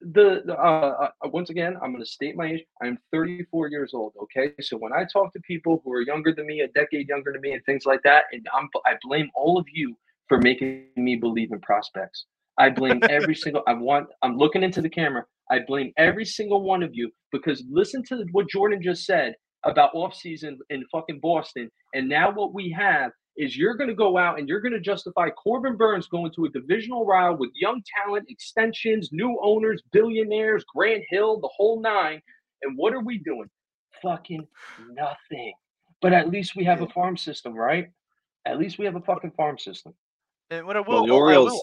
the, the uh, uh, once again, I'm going to state my age. I'm 34 years old. Okay, so when I talk to people who are younger than me, a decade younger than me, and things like that, and I'm I blame all of you for making me believe in prospects. I blame every single. I want. I'm looking into the camera. I blame every single one of you because listen to what Jordan just said about off season in fucking Boston, and now what we have is you're going to go out and you're going to justify Corbin Burnes going to a divisional rival with young talent, extensions, new owners, billionaires, Grant Hill, the whole nine. And what are we doing? Fucking nothing. But at least we have a farm system, right? At least we have a fucking farm system. And what I will, well, the Orioles,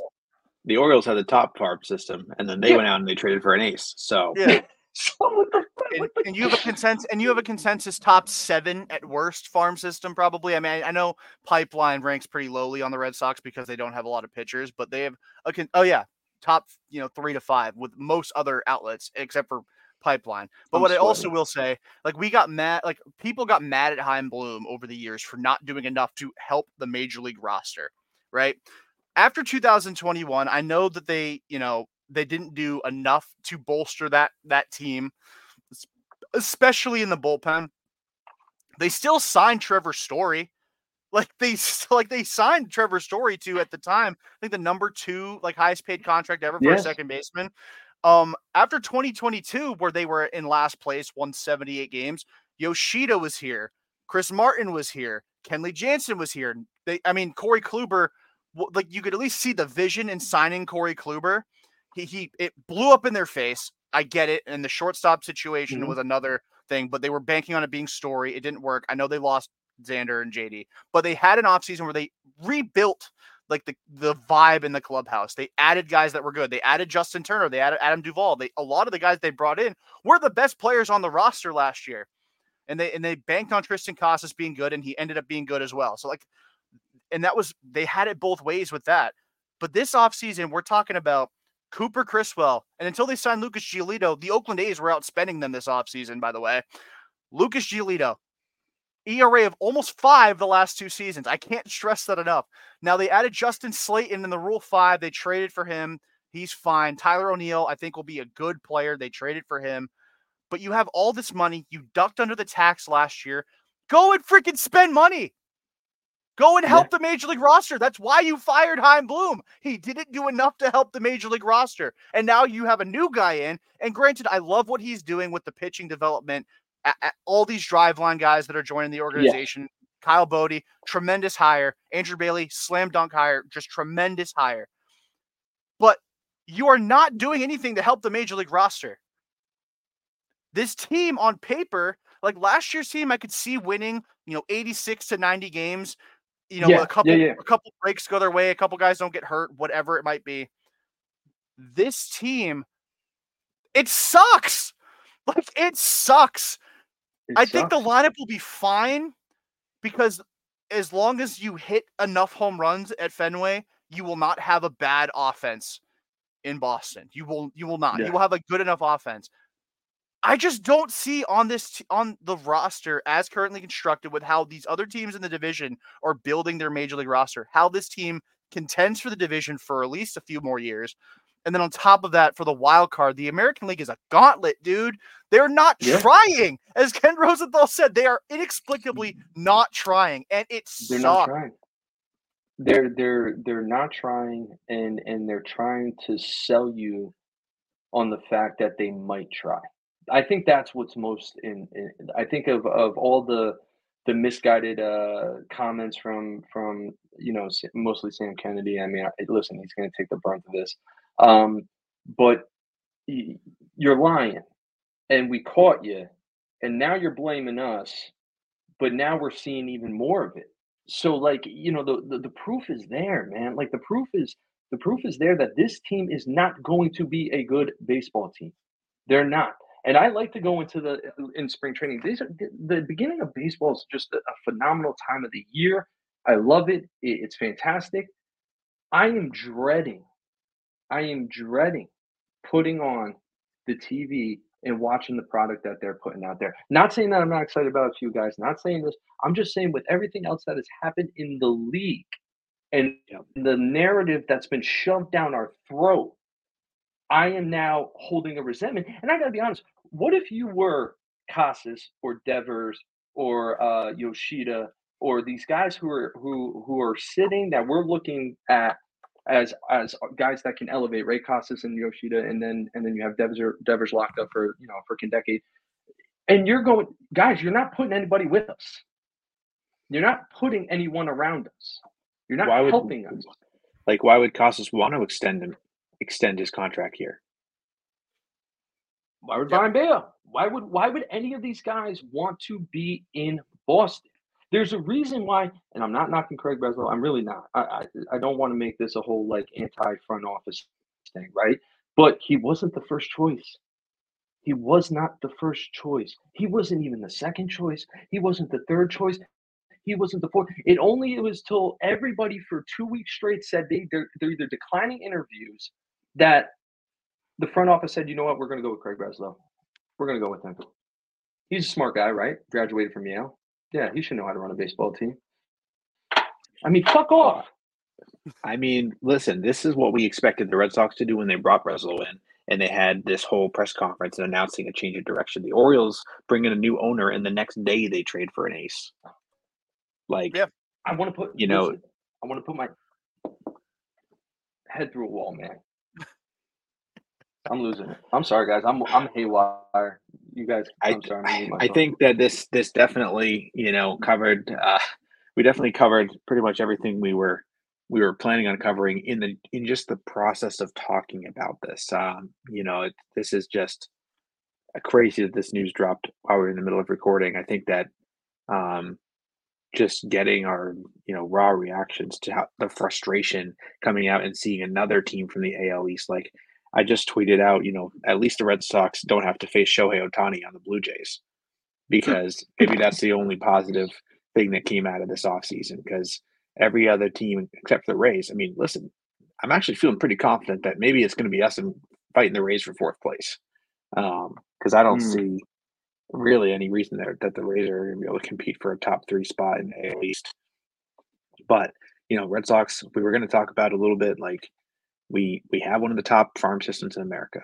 the Orioles had the top farm system, and then they yeah. went out and they traded for an ace. So yeah. so what the and, and, you have a consensus and you have a consensus top seven at worst farm system probably? I mean I, I, know pipeline ranks pretty lowly on the red sox because they don't have a lot of pitchers but they have a con- oh yeah top you know three to five with most other outlets except for pipeline. But I'm what sweating. i also will say like we got mad like people got mad at Chaim Bloom over the years for not doing enough to help the major league roster right? After 2021 i know that they you know they didn't do enough to bolster that that team especially in the bullpen. They still signed Trevor Story. Like they like they signed Trevor Story to at the time, I think the number two like highest paid contract ever for yes. a second baseman. Um, after 2022, where they were in last place, won 78 games, Yoshida was here, Chris Martin was here, Kenley Jansen was here. They, I mean, Corey Kluber, like you could at least see the vision in signing Corey Kluber. He he, it blew up in their face. I get it. And the shortstop situation mm-hmm. was another thing, but they were banking on it being story. It didn't work. I know they lost Xander and JD, but they had an offseason where they rebuilt like the the vibe in the clubhouse. They added guys that were good. They added Justin Turner. They added Adam Duvall. They a lot of the guys they brought in were the best players on the roster last year. And they and they banked on Triston Casas being good, and he ended up being good as well. So like, and that was they had it both ways with that. But this offseason, we're talking about Cooper Criswell. And until they signed Lucas Giolito, the Oakland A's were outspending them this offseason, by the way. Lucas Giolito, ERA of almost five the last two seasons. I can't stress that enough. Now they added Justin Slaten in the Rule Five. They traded for him. He's fine. Tyler O'Neill, I think, will be a good player. They traded for him. but you have all this money. You ducked under the tax last year. Go and freaking spend money. Go and help yeah. the major league roster. That's why you fired Chaim Bloom. He didn't do enough to help the major league roster. And now you have a new guy in. And granted, I love what he's doing with the pitching development. At, at all these driveline guys that are joining the organization. Yeah. Kyle Boddy, tremendous hire. Andrew Bailey, slam dunk hire, just tremendous hire. But you are not doing anything to help the major league roster. This team on paper, like last year's team, I could see winning, you know, 86 to 90 games you know, yeah, a couple yeah, yeah. a couple breaks go their way, a couple guys don't get hurt, whatever it might be. This team, it sucks. Like it sucks. It I sucks. think the lineup will be fine because as long as you hit enough home runs at Fenway, you will not have a bad offense in Boston. You will you will not. You will have a good enough offense. I just don't see on this t- on the roster as currently constructed with how these other teams in the division are building their major league roster, how this team contends for the division for at least a few more years. And then on top of that, for the wild card, the American League is a gauntlet, dude. They're not yeah. trying. As Ken Rosenthal said, they are inexplicably mm-hmm. not trying. And it's they're not trying. They're they're they're not trying and and they're trying to sell you on the fact that they might try. I think that's what's most in, in, I think of of all the the misguided uh, comments from from you know mostly Sam Kennedy. I mean, listen, he's going to take the brunt of this, um, but you're lying, and we caught you, and now you're blaming us, but now we're seeing even more of it. So, like you know, the, the the proof is there, man. Like the proof is the proof is there that this team is not going to be a good baseball team. They're not. And I like to go into the in spring training. These are, the beginning of baseball is just a, a phenomenal time of the year. I love it. it. It's fantastic. I am dreading, I am dreading putting on the TV and watching the product that they're putting out there. Not saying that I'm not excited about few guys, not saying this. I'm just saying with everything else that has happened in the league and the narrative that's been shoved down our throat, I am now holding a resentment. And I got to be honest, what if you were Casas or Devers or uh, Yoshida or these guys who are who who are sitting that we're looking at as as guys that can elevate Ray Casas and Yoshida, and then and then you have Devers Devers locked up for you know for a decade, and you're going guys, you're not putting anybody with us. You're not putting anyone around us. You're not why helping would, us. Like, why would Casas want to extend him, extend his contract here? Why would Brayan Bello? Why would why would any of these guys want to be in Boston? There's a reason why, and I'm not knocking Craig Breslow. I'm really not. I, I, I don't want to make this a whole like anti front office thing, right? But he wasn't the first choice. He was not the first choice. He wasn't even the second choice. He wasn't the third choice. He wasn't the fourth. It only it was till everybody for two weeks straight said they they're, they're either declining interviews that the front office said, you know what, we're going to go with Craig Breslow. We're going to go with him. He's a smart guy, right? Graduated from Yale. Yeah, he should know how to run a baseball team. I mean, fuck off. I mean, listen, this is what we expected the Red Sox to do when they brought Breslow in, and they had this whole press conference and announcing a change of direction. The Orioles bring in a new owner, and the next day they trade for an ace. Like, yeah, I want to put you know, I want to put my head through a wall, man. I'm losing it. I'm sorry, guys. I'm I'm haywire. You guys, I'm I, sorry. I think that this this definitely you know covered. Uh, we definitely covered pretty much everything we were we were planning on covering in the in just the process of talking about this. Um, you know, it, this is just crazy that this news dropped while we are in the middle of recording. I think that um, just getting our you know raw reactions to how, the frustration coming out and seeing another team from the AL East like I just tweeted out, you know, at least the Red Sox don't have to face Shohei Ohtani on the Blue Jays because maybe that's the only positive thing that came out of this offseason because every other team except for the Rays, I mean, listen, I'm actually feeling pretty confident that maybe it's going to be us and fighting the Rays for fourth place because um, I don't mm. see really any reason there that the Rays are going to be able to compete for a top three spot in at least. But you know, Red Sox, we were going to talk about a little bit like we we have one of the top farm systems in America.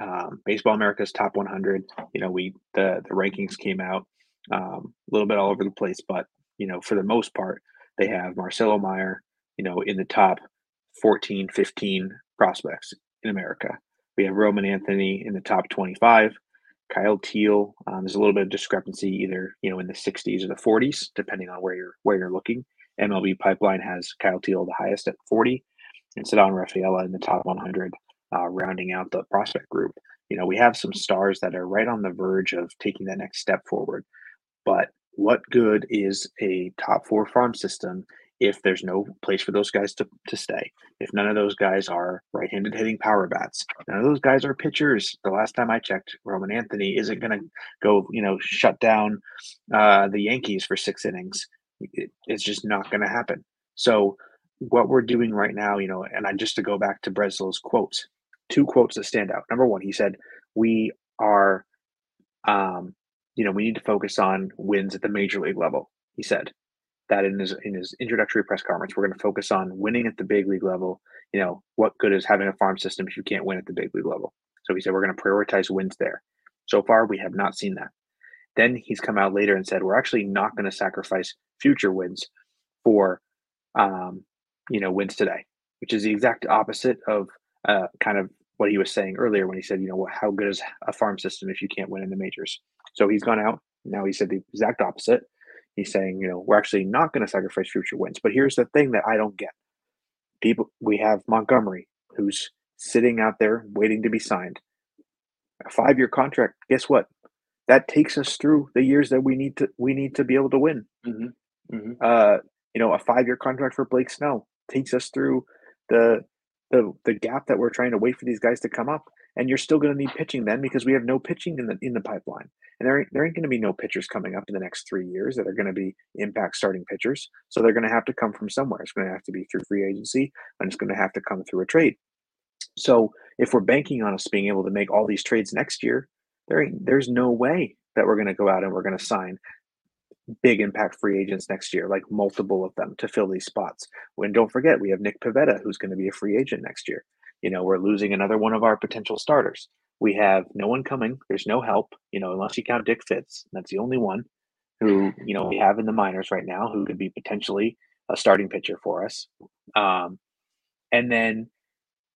um, Baseball America's top 100. You know, we the the rankings came out um, a little bit all over the place, but you know, for the most part, they have Marcelo Mayer, you know, in the top 14, 15 prospects in America. We have Roman Anthony in the top 25. Kyle Teel. um, there's a little bit of discrepancy either, you know, in the 60s or the 40s, depending on where you're where you're looking. MLB Pipeline has Kyle Teel the highest at 40, and Ceddanne Rafaela in the top 100, uh, rounding out the prospect group. You know, we have some stars that are right on the verge of taking that next step forward. But what good is a top four farm system if there's no place for those guys to, to stay, if none of those guys are right handed hitting power bats, none of those guys are pitchers. The last time I checked, Roman Anthony isn't going to go, you know, shut down uh, the Yankees for six innings. It, it's just not going to happen. So, what we're doing right now, you know, and I just to go back to Breslow's quotes, two quotes that stand out. Number one, he said, We are, um, you know, we need to focus on wins at the major league level. He said, that in his in his introductory press conference. We're going to focus on winning at the big league level. You know, what good is having a farm system if you can't win at the big league level? So he said we're going to prioritize wins there. So far, we have not seen that. Then he's come out later and said we're actually not going to sacrifice future wins for, um, you know, wins today, which is the exact opposite of uh, kind of what he was saying earlier when he said, you know, how good is a farm system if you can't win in the majors? So he's gone out now. He said the exact opposite He's saying, you know, we're actually not going to sacrifice future wins. But here's the thing that I don't get. People we have Montgomery who's sitting out there waiting to be signed. A 5-year contract. Guess what? That takes us through the years that we need to we need to be able to win. Mm-hmm. Mm-hmm. Uh, you know, a 5-year contract for Blake Snell takes us through the the the gap that we're trying to wait for these guys to come up and you're still going to need pitching then because we have no pitching in the in the pipeline. And there ain't, there ain't going to be no pitchers coming up in the next three years that are going to be impact starting pitchers. So they're going to have to come from somewhere. It's going to have to be through free agency, and it's going to have to come through a trade. So if we're banking on us being able to make all these trades next year, there there's no way that we're going to go out and we're going to sign big impact free agents next year, like multiple of them to fill these spots. When don't forget, we have Nick Pivetta, who's going to be a free agent next year. You know, we're losing another one of our potential starters. We have no one coming. There's no help, you know, unless you count Dick Fitts. That's the only one who, you know, we have in the minors right now who could be potentially a starting pitcher for us. Um, and then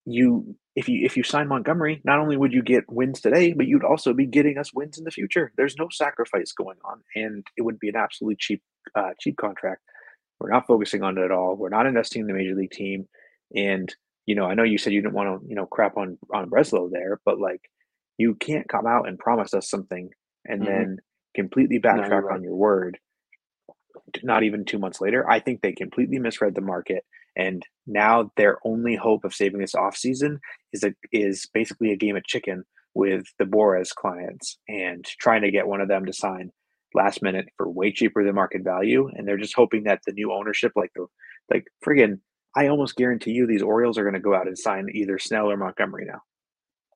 you if you if you sign Montgomery, not only would you get wins today, but you'd also be getting us wins in the future. There's no sacrifice going on, and it would be an absolutely cheap uh, cheap contract. We're not focusing on it at all. We're not investing in the major league team, and you know, I know you said you didn't want to, you know, crap on on Breslow there, but like, you can't come out and promise us something and mm-hmm. then completely backtrack no, right. on your word. Not even two months later, I think they completely misread the market, and now their only hope of saving this off season is a is basically a game of chicken with the Boras clients and trying to get one of them to sign last minute for way cheaper than market value, and they're just hoping that the new ownership, like the like friggin' I almost guarantee you these Orioles are going to go out and sign either Snell or Montgomery now.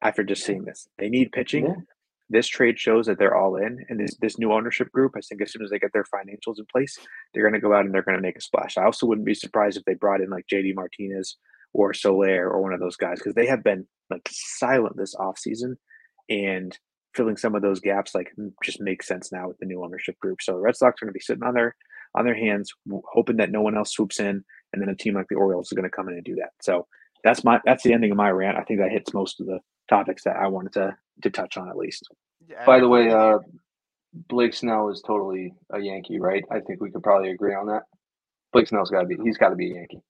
After just seeing this, they need pitching. Yeah. This trade shows that they're all in, and this this new ownership group. I think as soon as they get their financials in place, they're going to go out and they're going to make a splash. I also wouldn't be surprised if they brought in like JD Martinez or Soler or one of those guys because they have been like silent this offseason and filling some of those gaps like just makes sense now with the new ownership group. So the Red Sox are going to be sitting on their on their hands, hoping that no one else swoops in and then a team like the Orioles is going to come in and do that. So that's my that's the ending of my rant. I think that hits most of the topics that I wanted to to touch on at least. Yeah, By the way, uh, Blake Snell is totally a Yankee, right? I think we could probably agree on that. Blake Snell's got to be he's got to be a Yankee.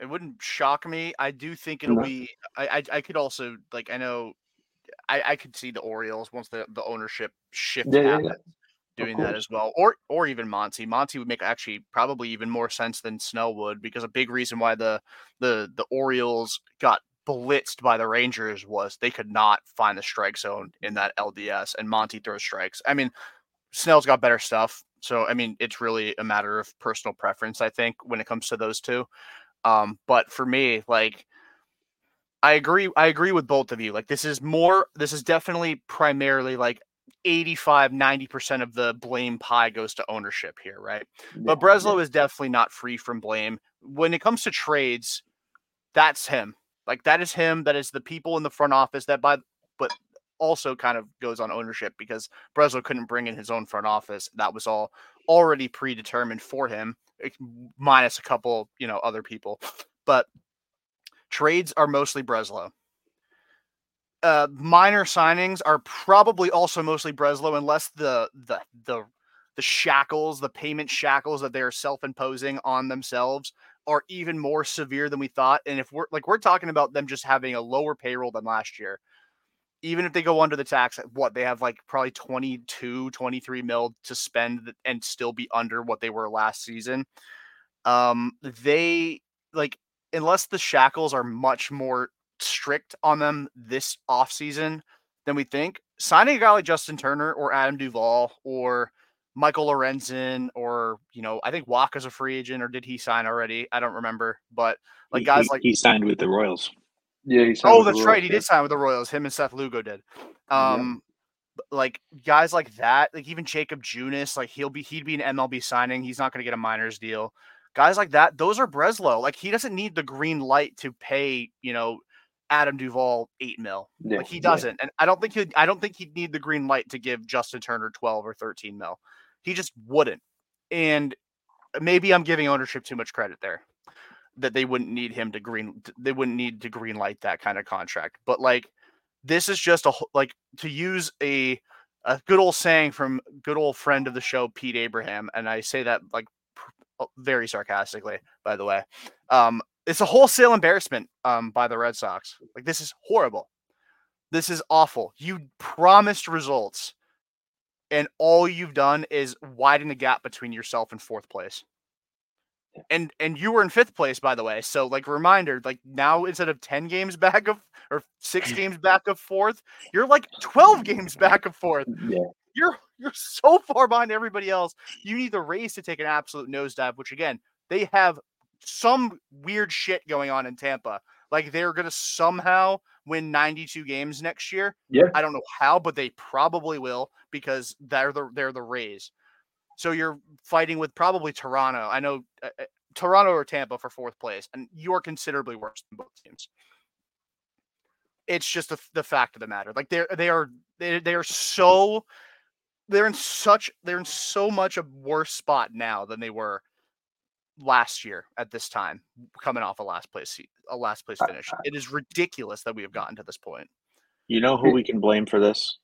It wouldn't shock me. I do think it'll no. be. I, I I could also like I know I, I could see the Orioles once the, the ownership shift yeah, happens. Yeah, doing that as well, or or even Monty. Monty would make actually probably even more sense than Snell would because a big reason why the the the Orioles got blitzed by the Rangers was they could not find the strike zone in that LDS, and Monty throws strikes. I mean, Snell's got better stuff, so I mean it's really a matter of personal preference. I think when it comes to those two, um, but for me, like. I agree. I agree with both of you. Like this is more. This is definitely primarily like 85 90% of the blame pie goes to ownership here right yeah, but breslow yeah. is definitely not free from blame when it comes to trades that's him Like that is him. That is the people in the front office. That by but also kind of goes on ownership because Breslow couldn't bring in his own front office. That was all already predetermined for him, minus a couple, you know, other people. But trades are mostly Breslow. Uh, minor signings are probably also mostly Breslow, unless the the the the shackles, the payment shackles that they're self-imposing on themselves are even more severe than we thought. And if we're like we're talking about them just having a lower payroll than last year, even if they go under the tax, what they have like probably 22, 23 mil to spend and still be under what they were last season. Um, they like unless the shackles are much more strict on them this offseason than we think, signing a guy like Justin Turner or Adam Duvall or Michael Lorenzen or you know I think Wacha's a free agent or did he sign already? I don't remember, but like guys he, like he signed with the Royals. Yeah, he oh that's right, he did sign with the Royals. Him and Seth Lugo did. Um, like guys like that, like even Jakob Junis, like he'll be he'd be an MLB signing. He's not going to get a minors deal. Guys like that, those are Breslow. Like he doesn't need the green light to pay, you know, Adam Duvall eight mil. Yeah, like he doesn't, yeah. and I don't think he I don't think he'd need the green light to give Justin Turner twelve or thirteen mil. He just wouldn't. And maybe I'm giving ownership too much credit there. That they wouldn't need him to green they wouldn't need to green light that kind of contract. But like this is just a like to use a a good old saying from good old friend of the show Pete Abraham and I say that like oh, very sarcastically by the way. Um it's a wholesale embarrassment um by the Red Sox. Like this is horrible. This is awful. You promised results and all you've done is widen the gap between yourself and fourth place. And and you were in fifth place, by the way. So like reminder, like now instead of 10 games back of or six games back of fourth, you're like 12 games back of fourth. Yeah. You're you're so far behind everybody else. You need the Rays to take an absolute nosedive, which again, they have some weird shit going on in Tampa. Like they're gonna somehow win 92 games next year. Yeah. I don't know how, but they probably will because they're the they're the Rays. So you're fighting with probably Toronto. I know uh, uh Toronto or Tampa for fourth place, and you're considerably worse than both teams. It's just the, the fact of the matter. Like they're they are they, they are so they're in such they're in so much a worse spot now than they were last year at this time, coming off a last place a last place finish. It is ridiculous that we have gotten to this point. You know who we can blame for this?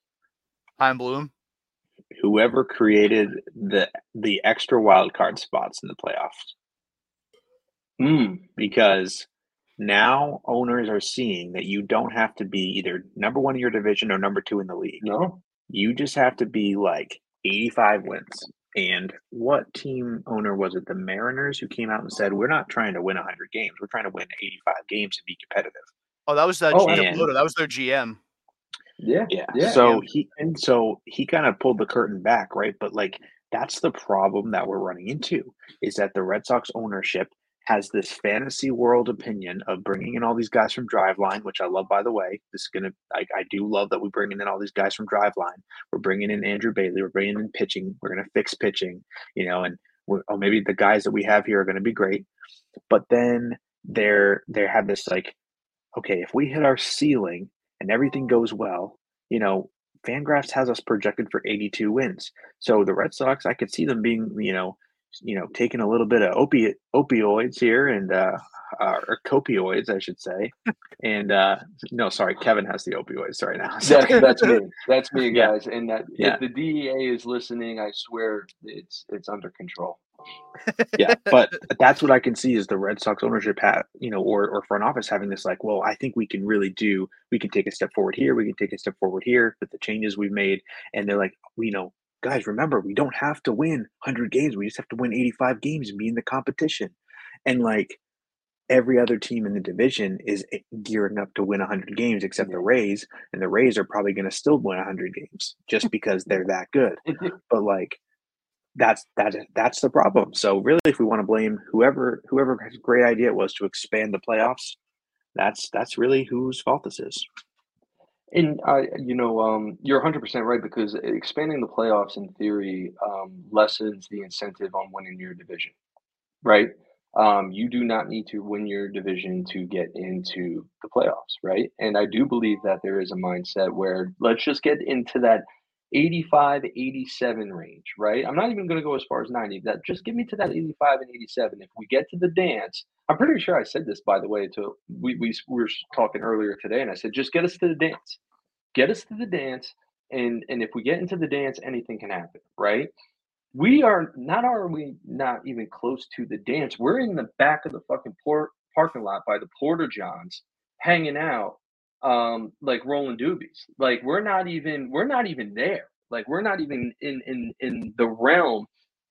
Chaim Bloom. Whoever created the the extra wild card spots in the playoffs. Mm. Because now owners are seeing that you don't have to be either number one in your division or number two in the league. No. You just have to be like 85 wins. And what team owner was it? The Mariners who came out and said, "We're not trying to win 100 games. We're trying to win 85 games and be competitive." Oh, that was that. Oh, GM. and- That was their GM. Yeah. Yeah. Yeah. so he and so he kind of pulled the curtain back, right? But like that's the problem that we're running into is that the Red Sox ownership has this fantasy world opinion of bringing in all these guys from Driveline, which I love, by the way. This is gonna, I, I do love that we're bringing in all these guys from Driveline. We're bringing in Andrew Bailey. We're bringing in pitching. We're gonna fix pitching, you know, and oh, maybe the guys that we have here are gonna be great. But then they're they have this like, okay, if we hit our ceiling and everything goes well, you know, Fangraphs has us projected for 82 wins. So the Red Sox, I could see them being, you know, you know, taking a little bit of opiate opioids here and uh, uh or copioids, I should say. and uh no, sorry, Kevin has the opioids right now. That's, that's me. That's me, Yeah. guys. And that Yeah. if the DEA is listening, I swear it's it's under control. yeah, but that's what I can see is the Red Sox ownership hat, you know, or or front office having this like, well, I think we can really do, we can take a step forward here, we can take a step forward here with the changes we've made, and they're like, you know, guys, remember, we don't have to win 100 games, we just have to win 85 games and be in the competition, and like every other team in the division is eh, gearing up to win 100 games except the Rays, and the Rays are probably going to still win 100 games just because they're that good but like that's that that's the problem. So really, if we want to blame whoever whoever has a great idea it was to expand the playoffs, that's that's really whose fault this is. And I, you know, um, you're 100 percent right because expanding the playoffs in theory um, lessens the incentive on winning your division, right? Um, you do not need to win your division to get into the playoffs, right? And I do believe that there is a mindset where let's just get into that 85, 87 range, right? I'm not even going to go as far as 90. That just give me to that 85 and 87. If we get to the dance, I'm pretty sure I said this by the way to we, we, we were talking earlier today, and I said just get us to the dance, get us to the dance, and and if we get into the dance, anything can happen, right? We are not are we not even close to the dance. We're in the back of the fucking port, parking lot by the Porta Johns, hanging out, um, like rolling doobies. Like we're not even we're not even there. Like we're not even in in in the realm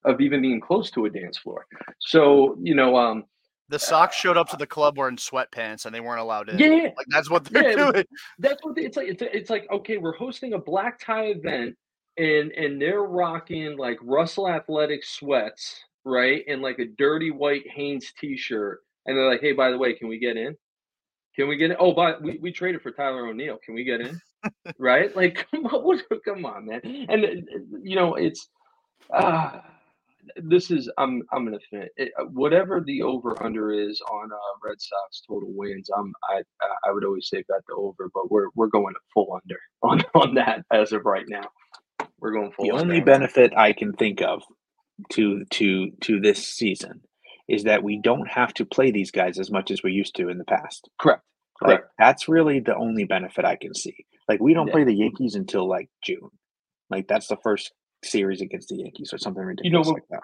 of even being close to a dance floor. So you know, um, the Sox showed up to the club wearing sweatpants and they weren't allowed in. Yeah, like that's what they're yeah, doing. That's what they, it's like. It's, it's like okay, we're hosting a black tie event and and they're rocking like Russell Athletic sweats, right, and like a dirty white Hanes T-shirt, and they're like, "Hey, by the way, can we get in? Can we get in? Oh, but we, we traded for Tyler O'Neill. Can we get in? right? Like, come on, come on, man. And uh, you know, it's uh this is I'm I'm gonna fin it, uh, whatever the over under is on uh, Red Sox total wins. I'm I I would always say bet the over, but we're we're going full under on on that as of right now. We're going full. The only benefit I can think of to to to this season is that we don't have to play these guys as much as we used to in the past. Correct. Correct. That's really the only benefit I can see. Like we don't yeah. play the Yankees until like June. Like that's the first series against the Yankees or something ridiculous you know, when, like that.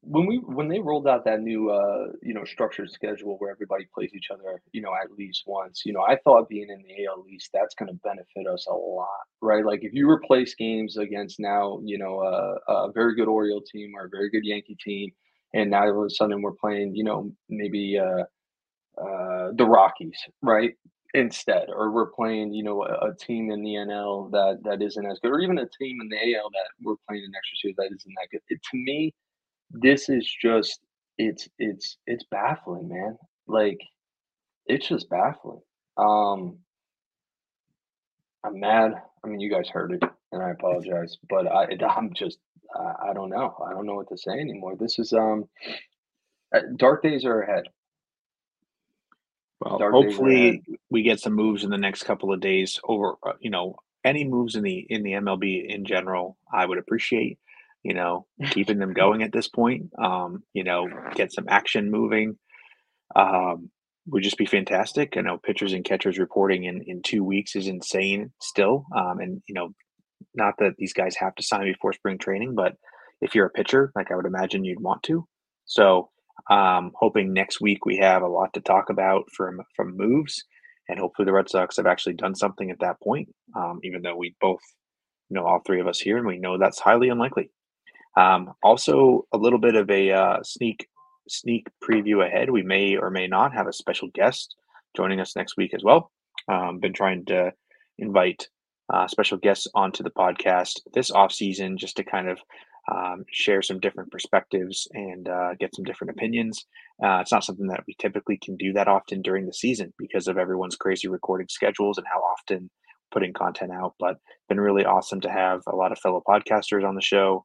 When we when they rolled out that new uh you know structured schedule where everybody plays each other you know at least once you know I thought being in the AL East that's going to benefit us a lot right like if you replace games against now you know a, a very good Oriole team or a very good Yankee team and now all of a sudden we're playing you know maybe uh uh the Rockies right instead, or we're playing, you know, a, a, team in the NL that that isn't as good, or even a team in the AL that we're playing in extra series that isn't that good. It, to me, this is just it's it's it's baffling, man. Like it's just baffling. Um, I'm mad. I mean, you guys heard it, and I apologize, but I I'm just I, I don't know. I don't know what to say anymore. This is um, uh, dark days are ahead. Well, Dark hopefully we get some moves in the next couple of days. Over, uh, you know, any moves in the in the MLB in general, I would appreciate. You know, keeping them going at this point. Um, you know, get some action moving. Um, would just be fantastic. I know pitchers and catchers reporting in in two weeks is insane still. Um, and you know, not that these guys have to sign before spring training, but if you're a pitcher, like I would imagine you'd want to. So um, hoping next week we have a lot to talk about from from moves, and hopefully the Red Sox have actually done something at that point. Um, even though we both know all three of us here, and we know that's highly unlikely. Um, also, a little bit of a uh, sneak sneak preview ahead. We may or may not have a special guest joining us next week as well. Um, been trying to invite uh, special guests onto the podcast this off season just to kind of um, share some different perspectives and uh, get some different opinions. Uh, it's not something that we typically can do that often during the season because of everyone's crazy recording schedules and how often putting content out. But been really awesome to have a lot of fellow podcasters on the show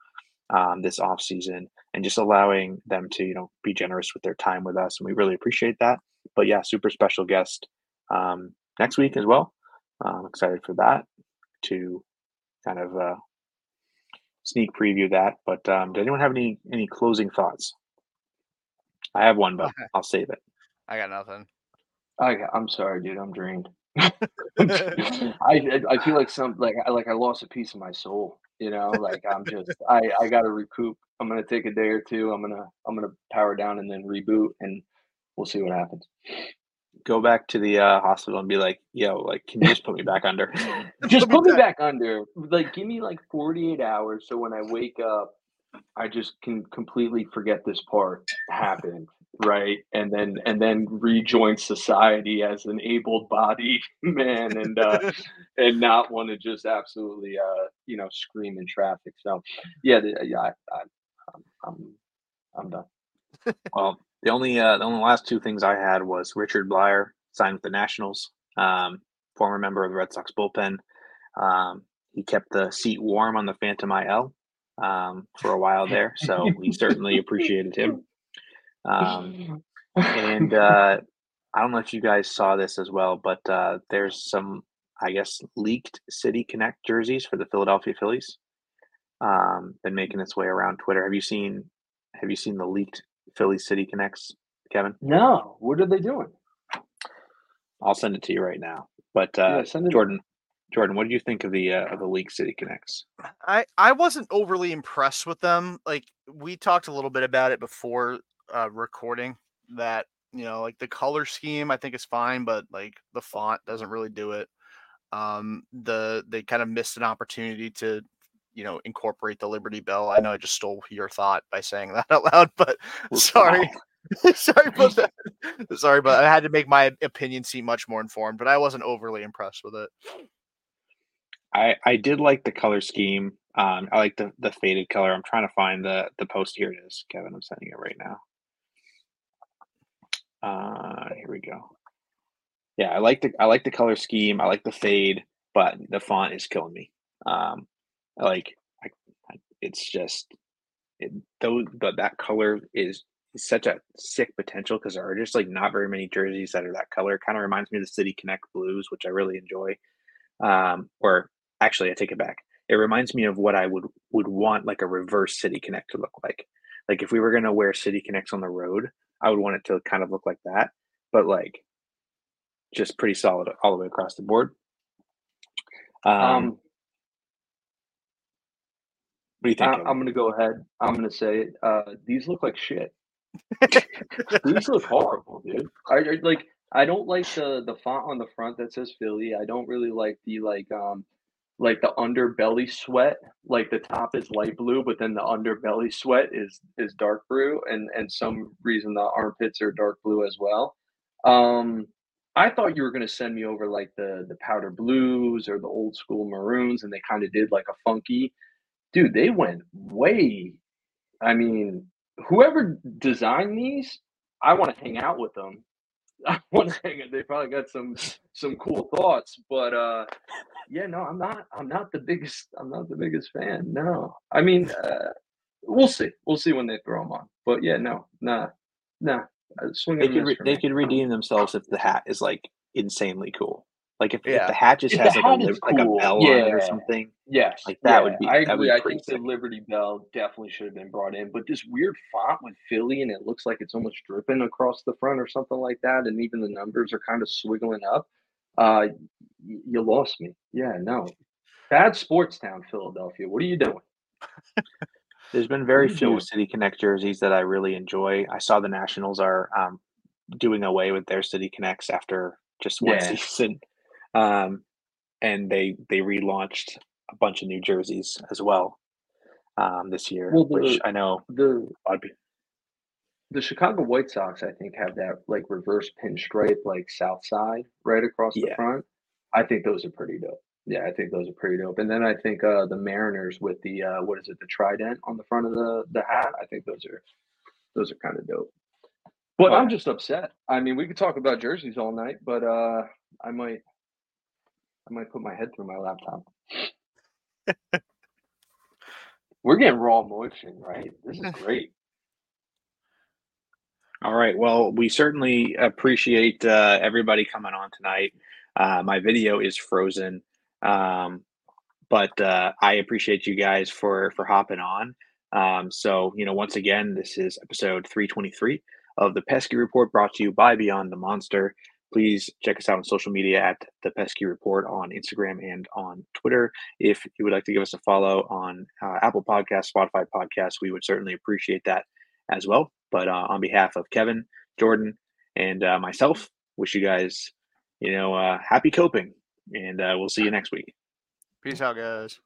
um, this off season and just allowing them to you know be generous with their time with us, and we really appreciate that. But yeah, super special guest um, next week as well. I'm excited for that to kind of uh, sneak preview that. But um, does anyone have any any closing thoughts? I have one, but okay. I'll save it. I got nothing. I I'm sorry, dude. I'm drained. I I feel like some like I like I lost a piece of my soul. You know, like I'm just I I got to recoup. I'm gonna take a day or two. I'm gonna I'm gonna power down and then reboot, and we'll see what happens go back to the uh, hospital and be like, "Yo, like, can you just put me back under? just put me back under. Like, give me like 48 hours so when I wake up, I just can completely forget this part happened, right? And then and then rejoin society as an able-bodied man and uh, and not want to just absolutely uh, you know scream in traffic. So, yeah, yeah, I, I, I'm, I'm I'm done. well, the only uh, the only last two things I had was Richard Bleier signed with the Nationals, um, former member of the Red Sox bullpen. Um, he kept the seat warm on the Phantom IL um, for a while there, so we certainly appreciated him. Um, and uh, I don't know if you guys saw this as well, but uh, there's some, I guess, leaked City Connect jerseys for the Philadelphia Phillies. Um, been making its way around Twitter. Have you seen? Have you seen the leaked Philly City Connects, Kevin? No. What are they doing? I'll send it to you right now. But uh, Yeah, send it- Jordan, Jordan, what do you think of the uh, of the league City Connects? I I wasn't overly impressed with them. Like we talked a little bit about it before uh, recording that you know like the color scheme I think is fine, but like the font doesn't really do it. Um, the they kind of missed an opportunity to you know incorporate the Liberty Bell. I know I just stole your thought by saying that out loud, but sorry. sorry about that. Sorry, but I had to make my opinion seem much more informed. But I wasn't overly impressed with it. I I did like the color scheme. Um, I like the the faded color. I'm trying to find the the post. Here it is, Kevin. I'm sending it right now. Uh, here we go. Yeah, I like the I like the color scheme. I like the fade, but the font is killing me. Um, like I, I, it's just it, though but that color is is such a sick potential because there are just like not very many jerseys that are that color. Kind of reminds me of the City Connect blues, which I really enjoy. Um, or actually, I take it back. It reminds me of what I would would want like a reverse City Connect to look like. Like if we were gonna wear City Connects on the road, I would want it to kind of look like that, but like just pretty solid all the way across the board. Um, Um, what do you think? I, I'm gonna go ahead. I'm gonna say it. Uh, these look like shit. these look horrible, dude. I, I like. I don't like the the font on the front that says Philly. I don't really like the like um like the underbelly sweat. Like the top is light blue, but then the underbelly sweat is is dark blue, and and some reason the armpits are dark blue as well. Um, I thought you were gonna send me over like the the powder blues or the old school maroons, and they kind of did like a funky. Dude, they went way. I mean, whoever designed these, I want to hang out with them. I want to hang out. They probably got some some cool thoughts, but uh, yeah, no, I'm not. I'm not the biggest. I'm not the biggest fan. No, I mean, uh, we'll see. We'll see when they throw them on. But yeah, no, nah, nah. uh, Swing they could re- they me. could redeem themselves if the hat is like insanely cool. Like if, if the hat just If the has like a, hat li- is like a cool, bell on it or something. Yes, Like, that would be- I that'd be agree. I pretty think the. Liberty Bell definitely should have been brought in, but this weird font with Philly and it looks like it's almost dripping across the front or something like that, and even the numbers are kind of swiggling up. Uh, you lost me. Yeah, no, bad sports town, Philadelphia. What are you doing? There's been very few doing? City Connect jerseys that I really enjoy. I saw the Nationals are um, doing away with their City Connects after just one Yeah. season, um, and they they relaunched a bunch of new jerseys as well um, this year, Well, which I know The a lot of the Chicago White Sox, I think, have that like reverse pinstripe, like south side right across the front. I think those are pretty dope. Yeah, I think those are pretty dope. And then I think uh, the Mariners with the uh, what is it, the trident on the front of the the hat. I think those are those are kind of dope. But I'm just upset. I mean, we could talk about jerseys all night, but uh, I might I might put my head through my laptop. We're getting raw motion, right? This is great. All right. Well, we certainly appreciate uh, everybody coming on tonight. Uh, my video is frozen, um, but uh, I appreciate you guys for for hopping on. Um, so, you know, once again, this is episode 323 of the Pesky Report, brought to you by Beyond the Monster. Please check us out on social media at the Pesky Report on Instagram and on Twitter. If you would like to give us a follow on uh, Apple Podcasts, Spotify Podcasts, we would certainly appreciate that as well. But uh, on behalf of Kevin, Jordan, and uh, myself, wish you guys, you know, uh, happy coping, and uh, we'll see you next week. Peace out, guys.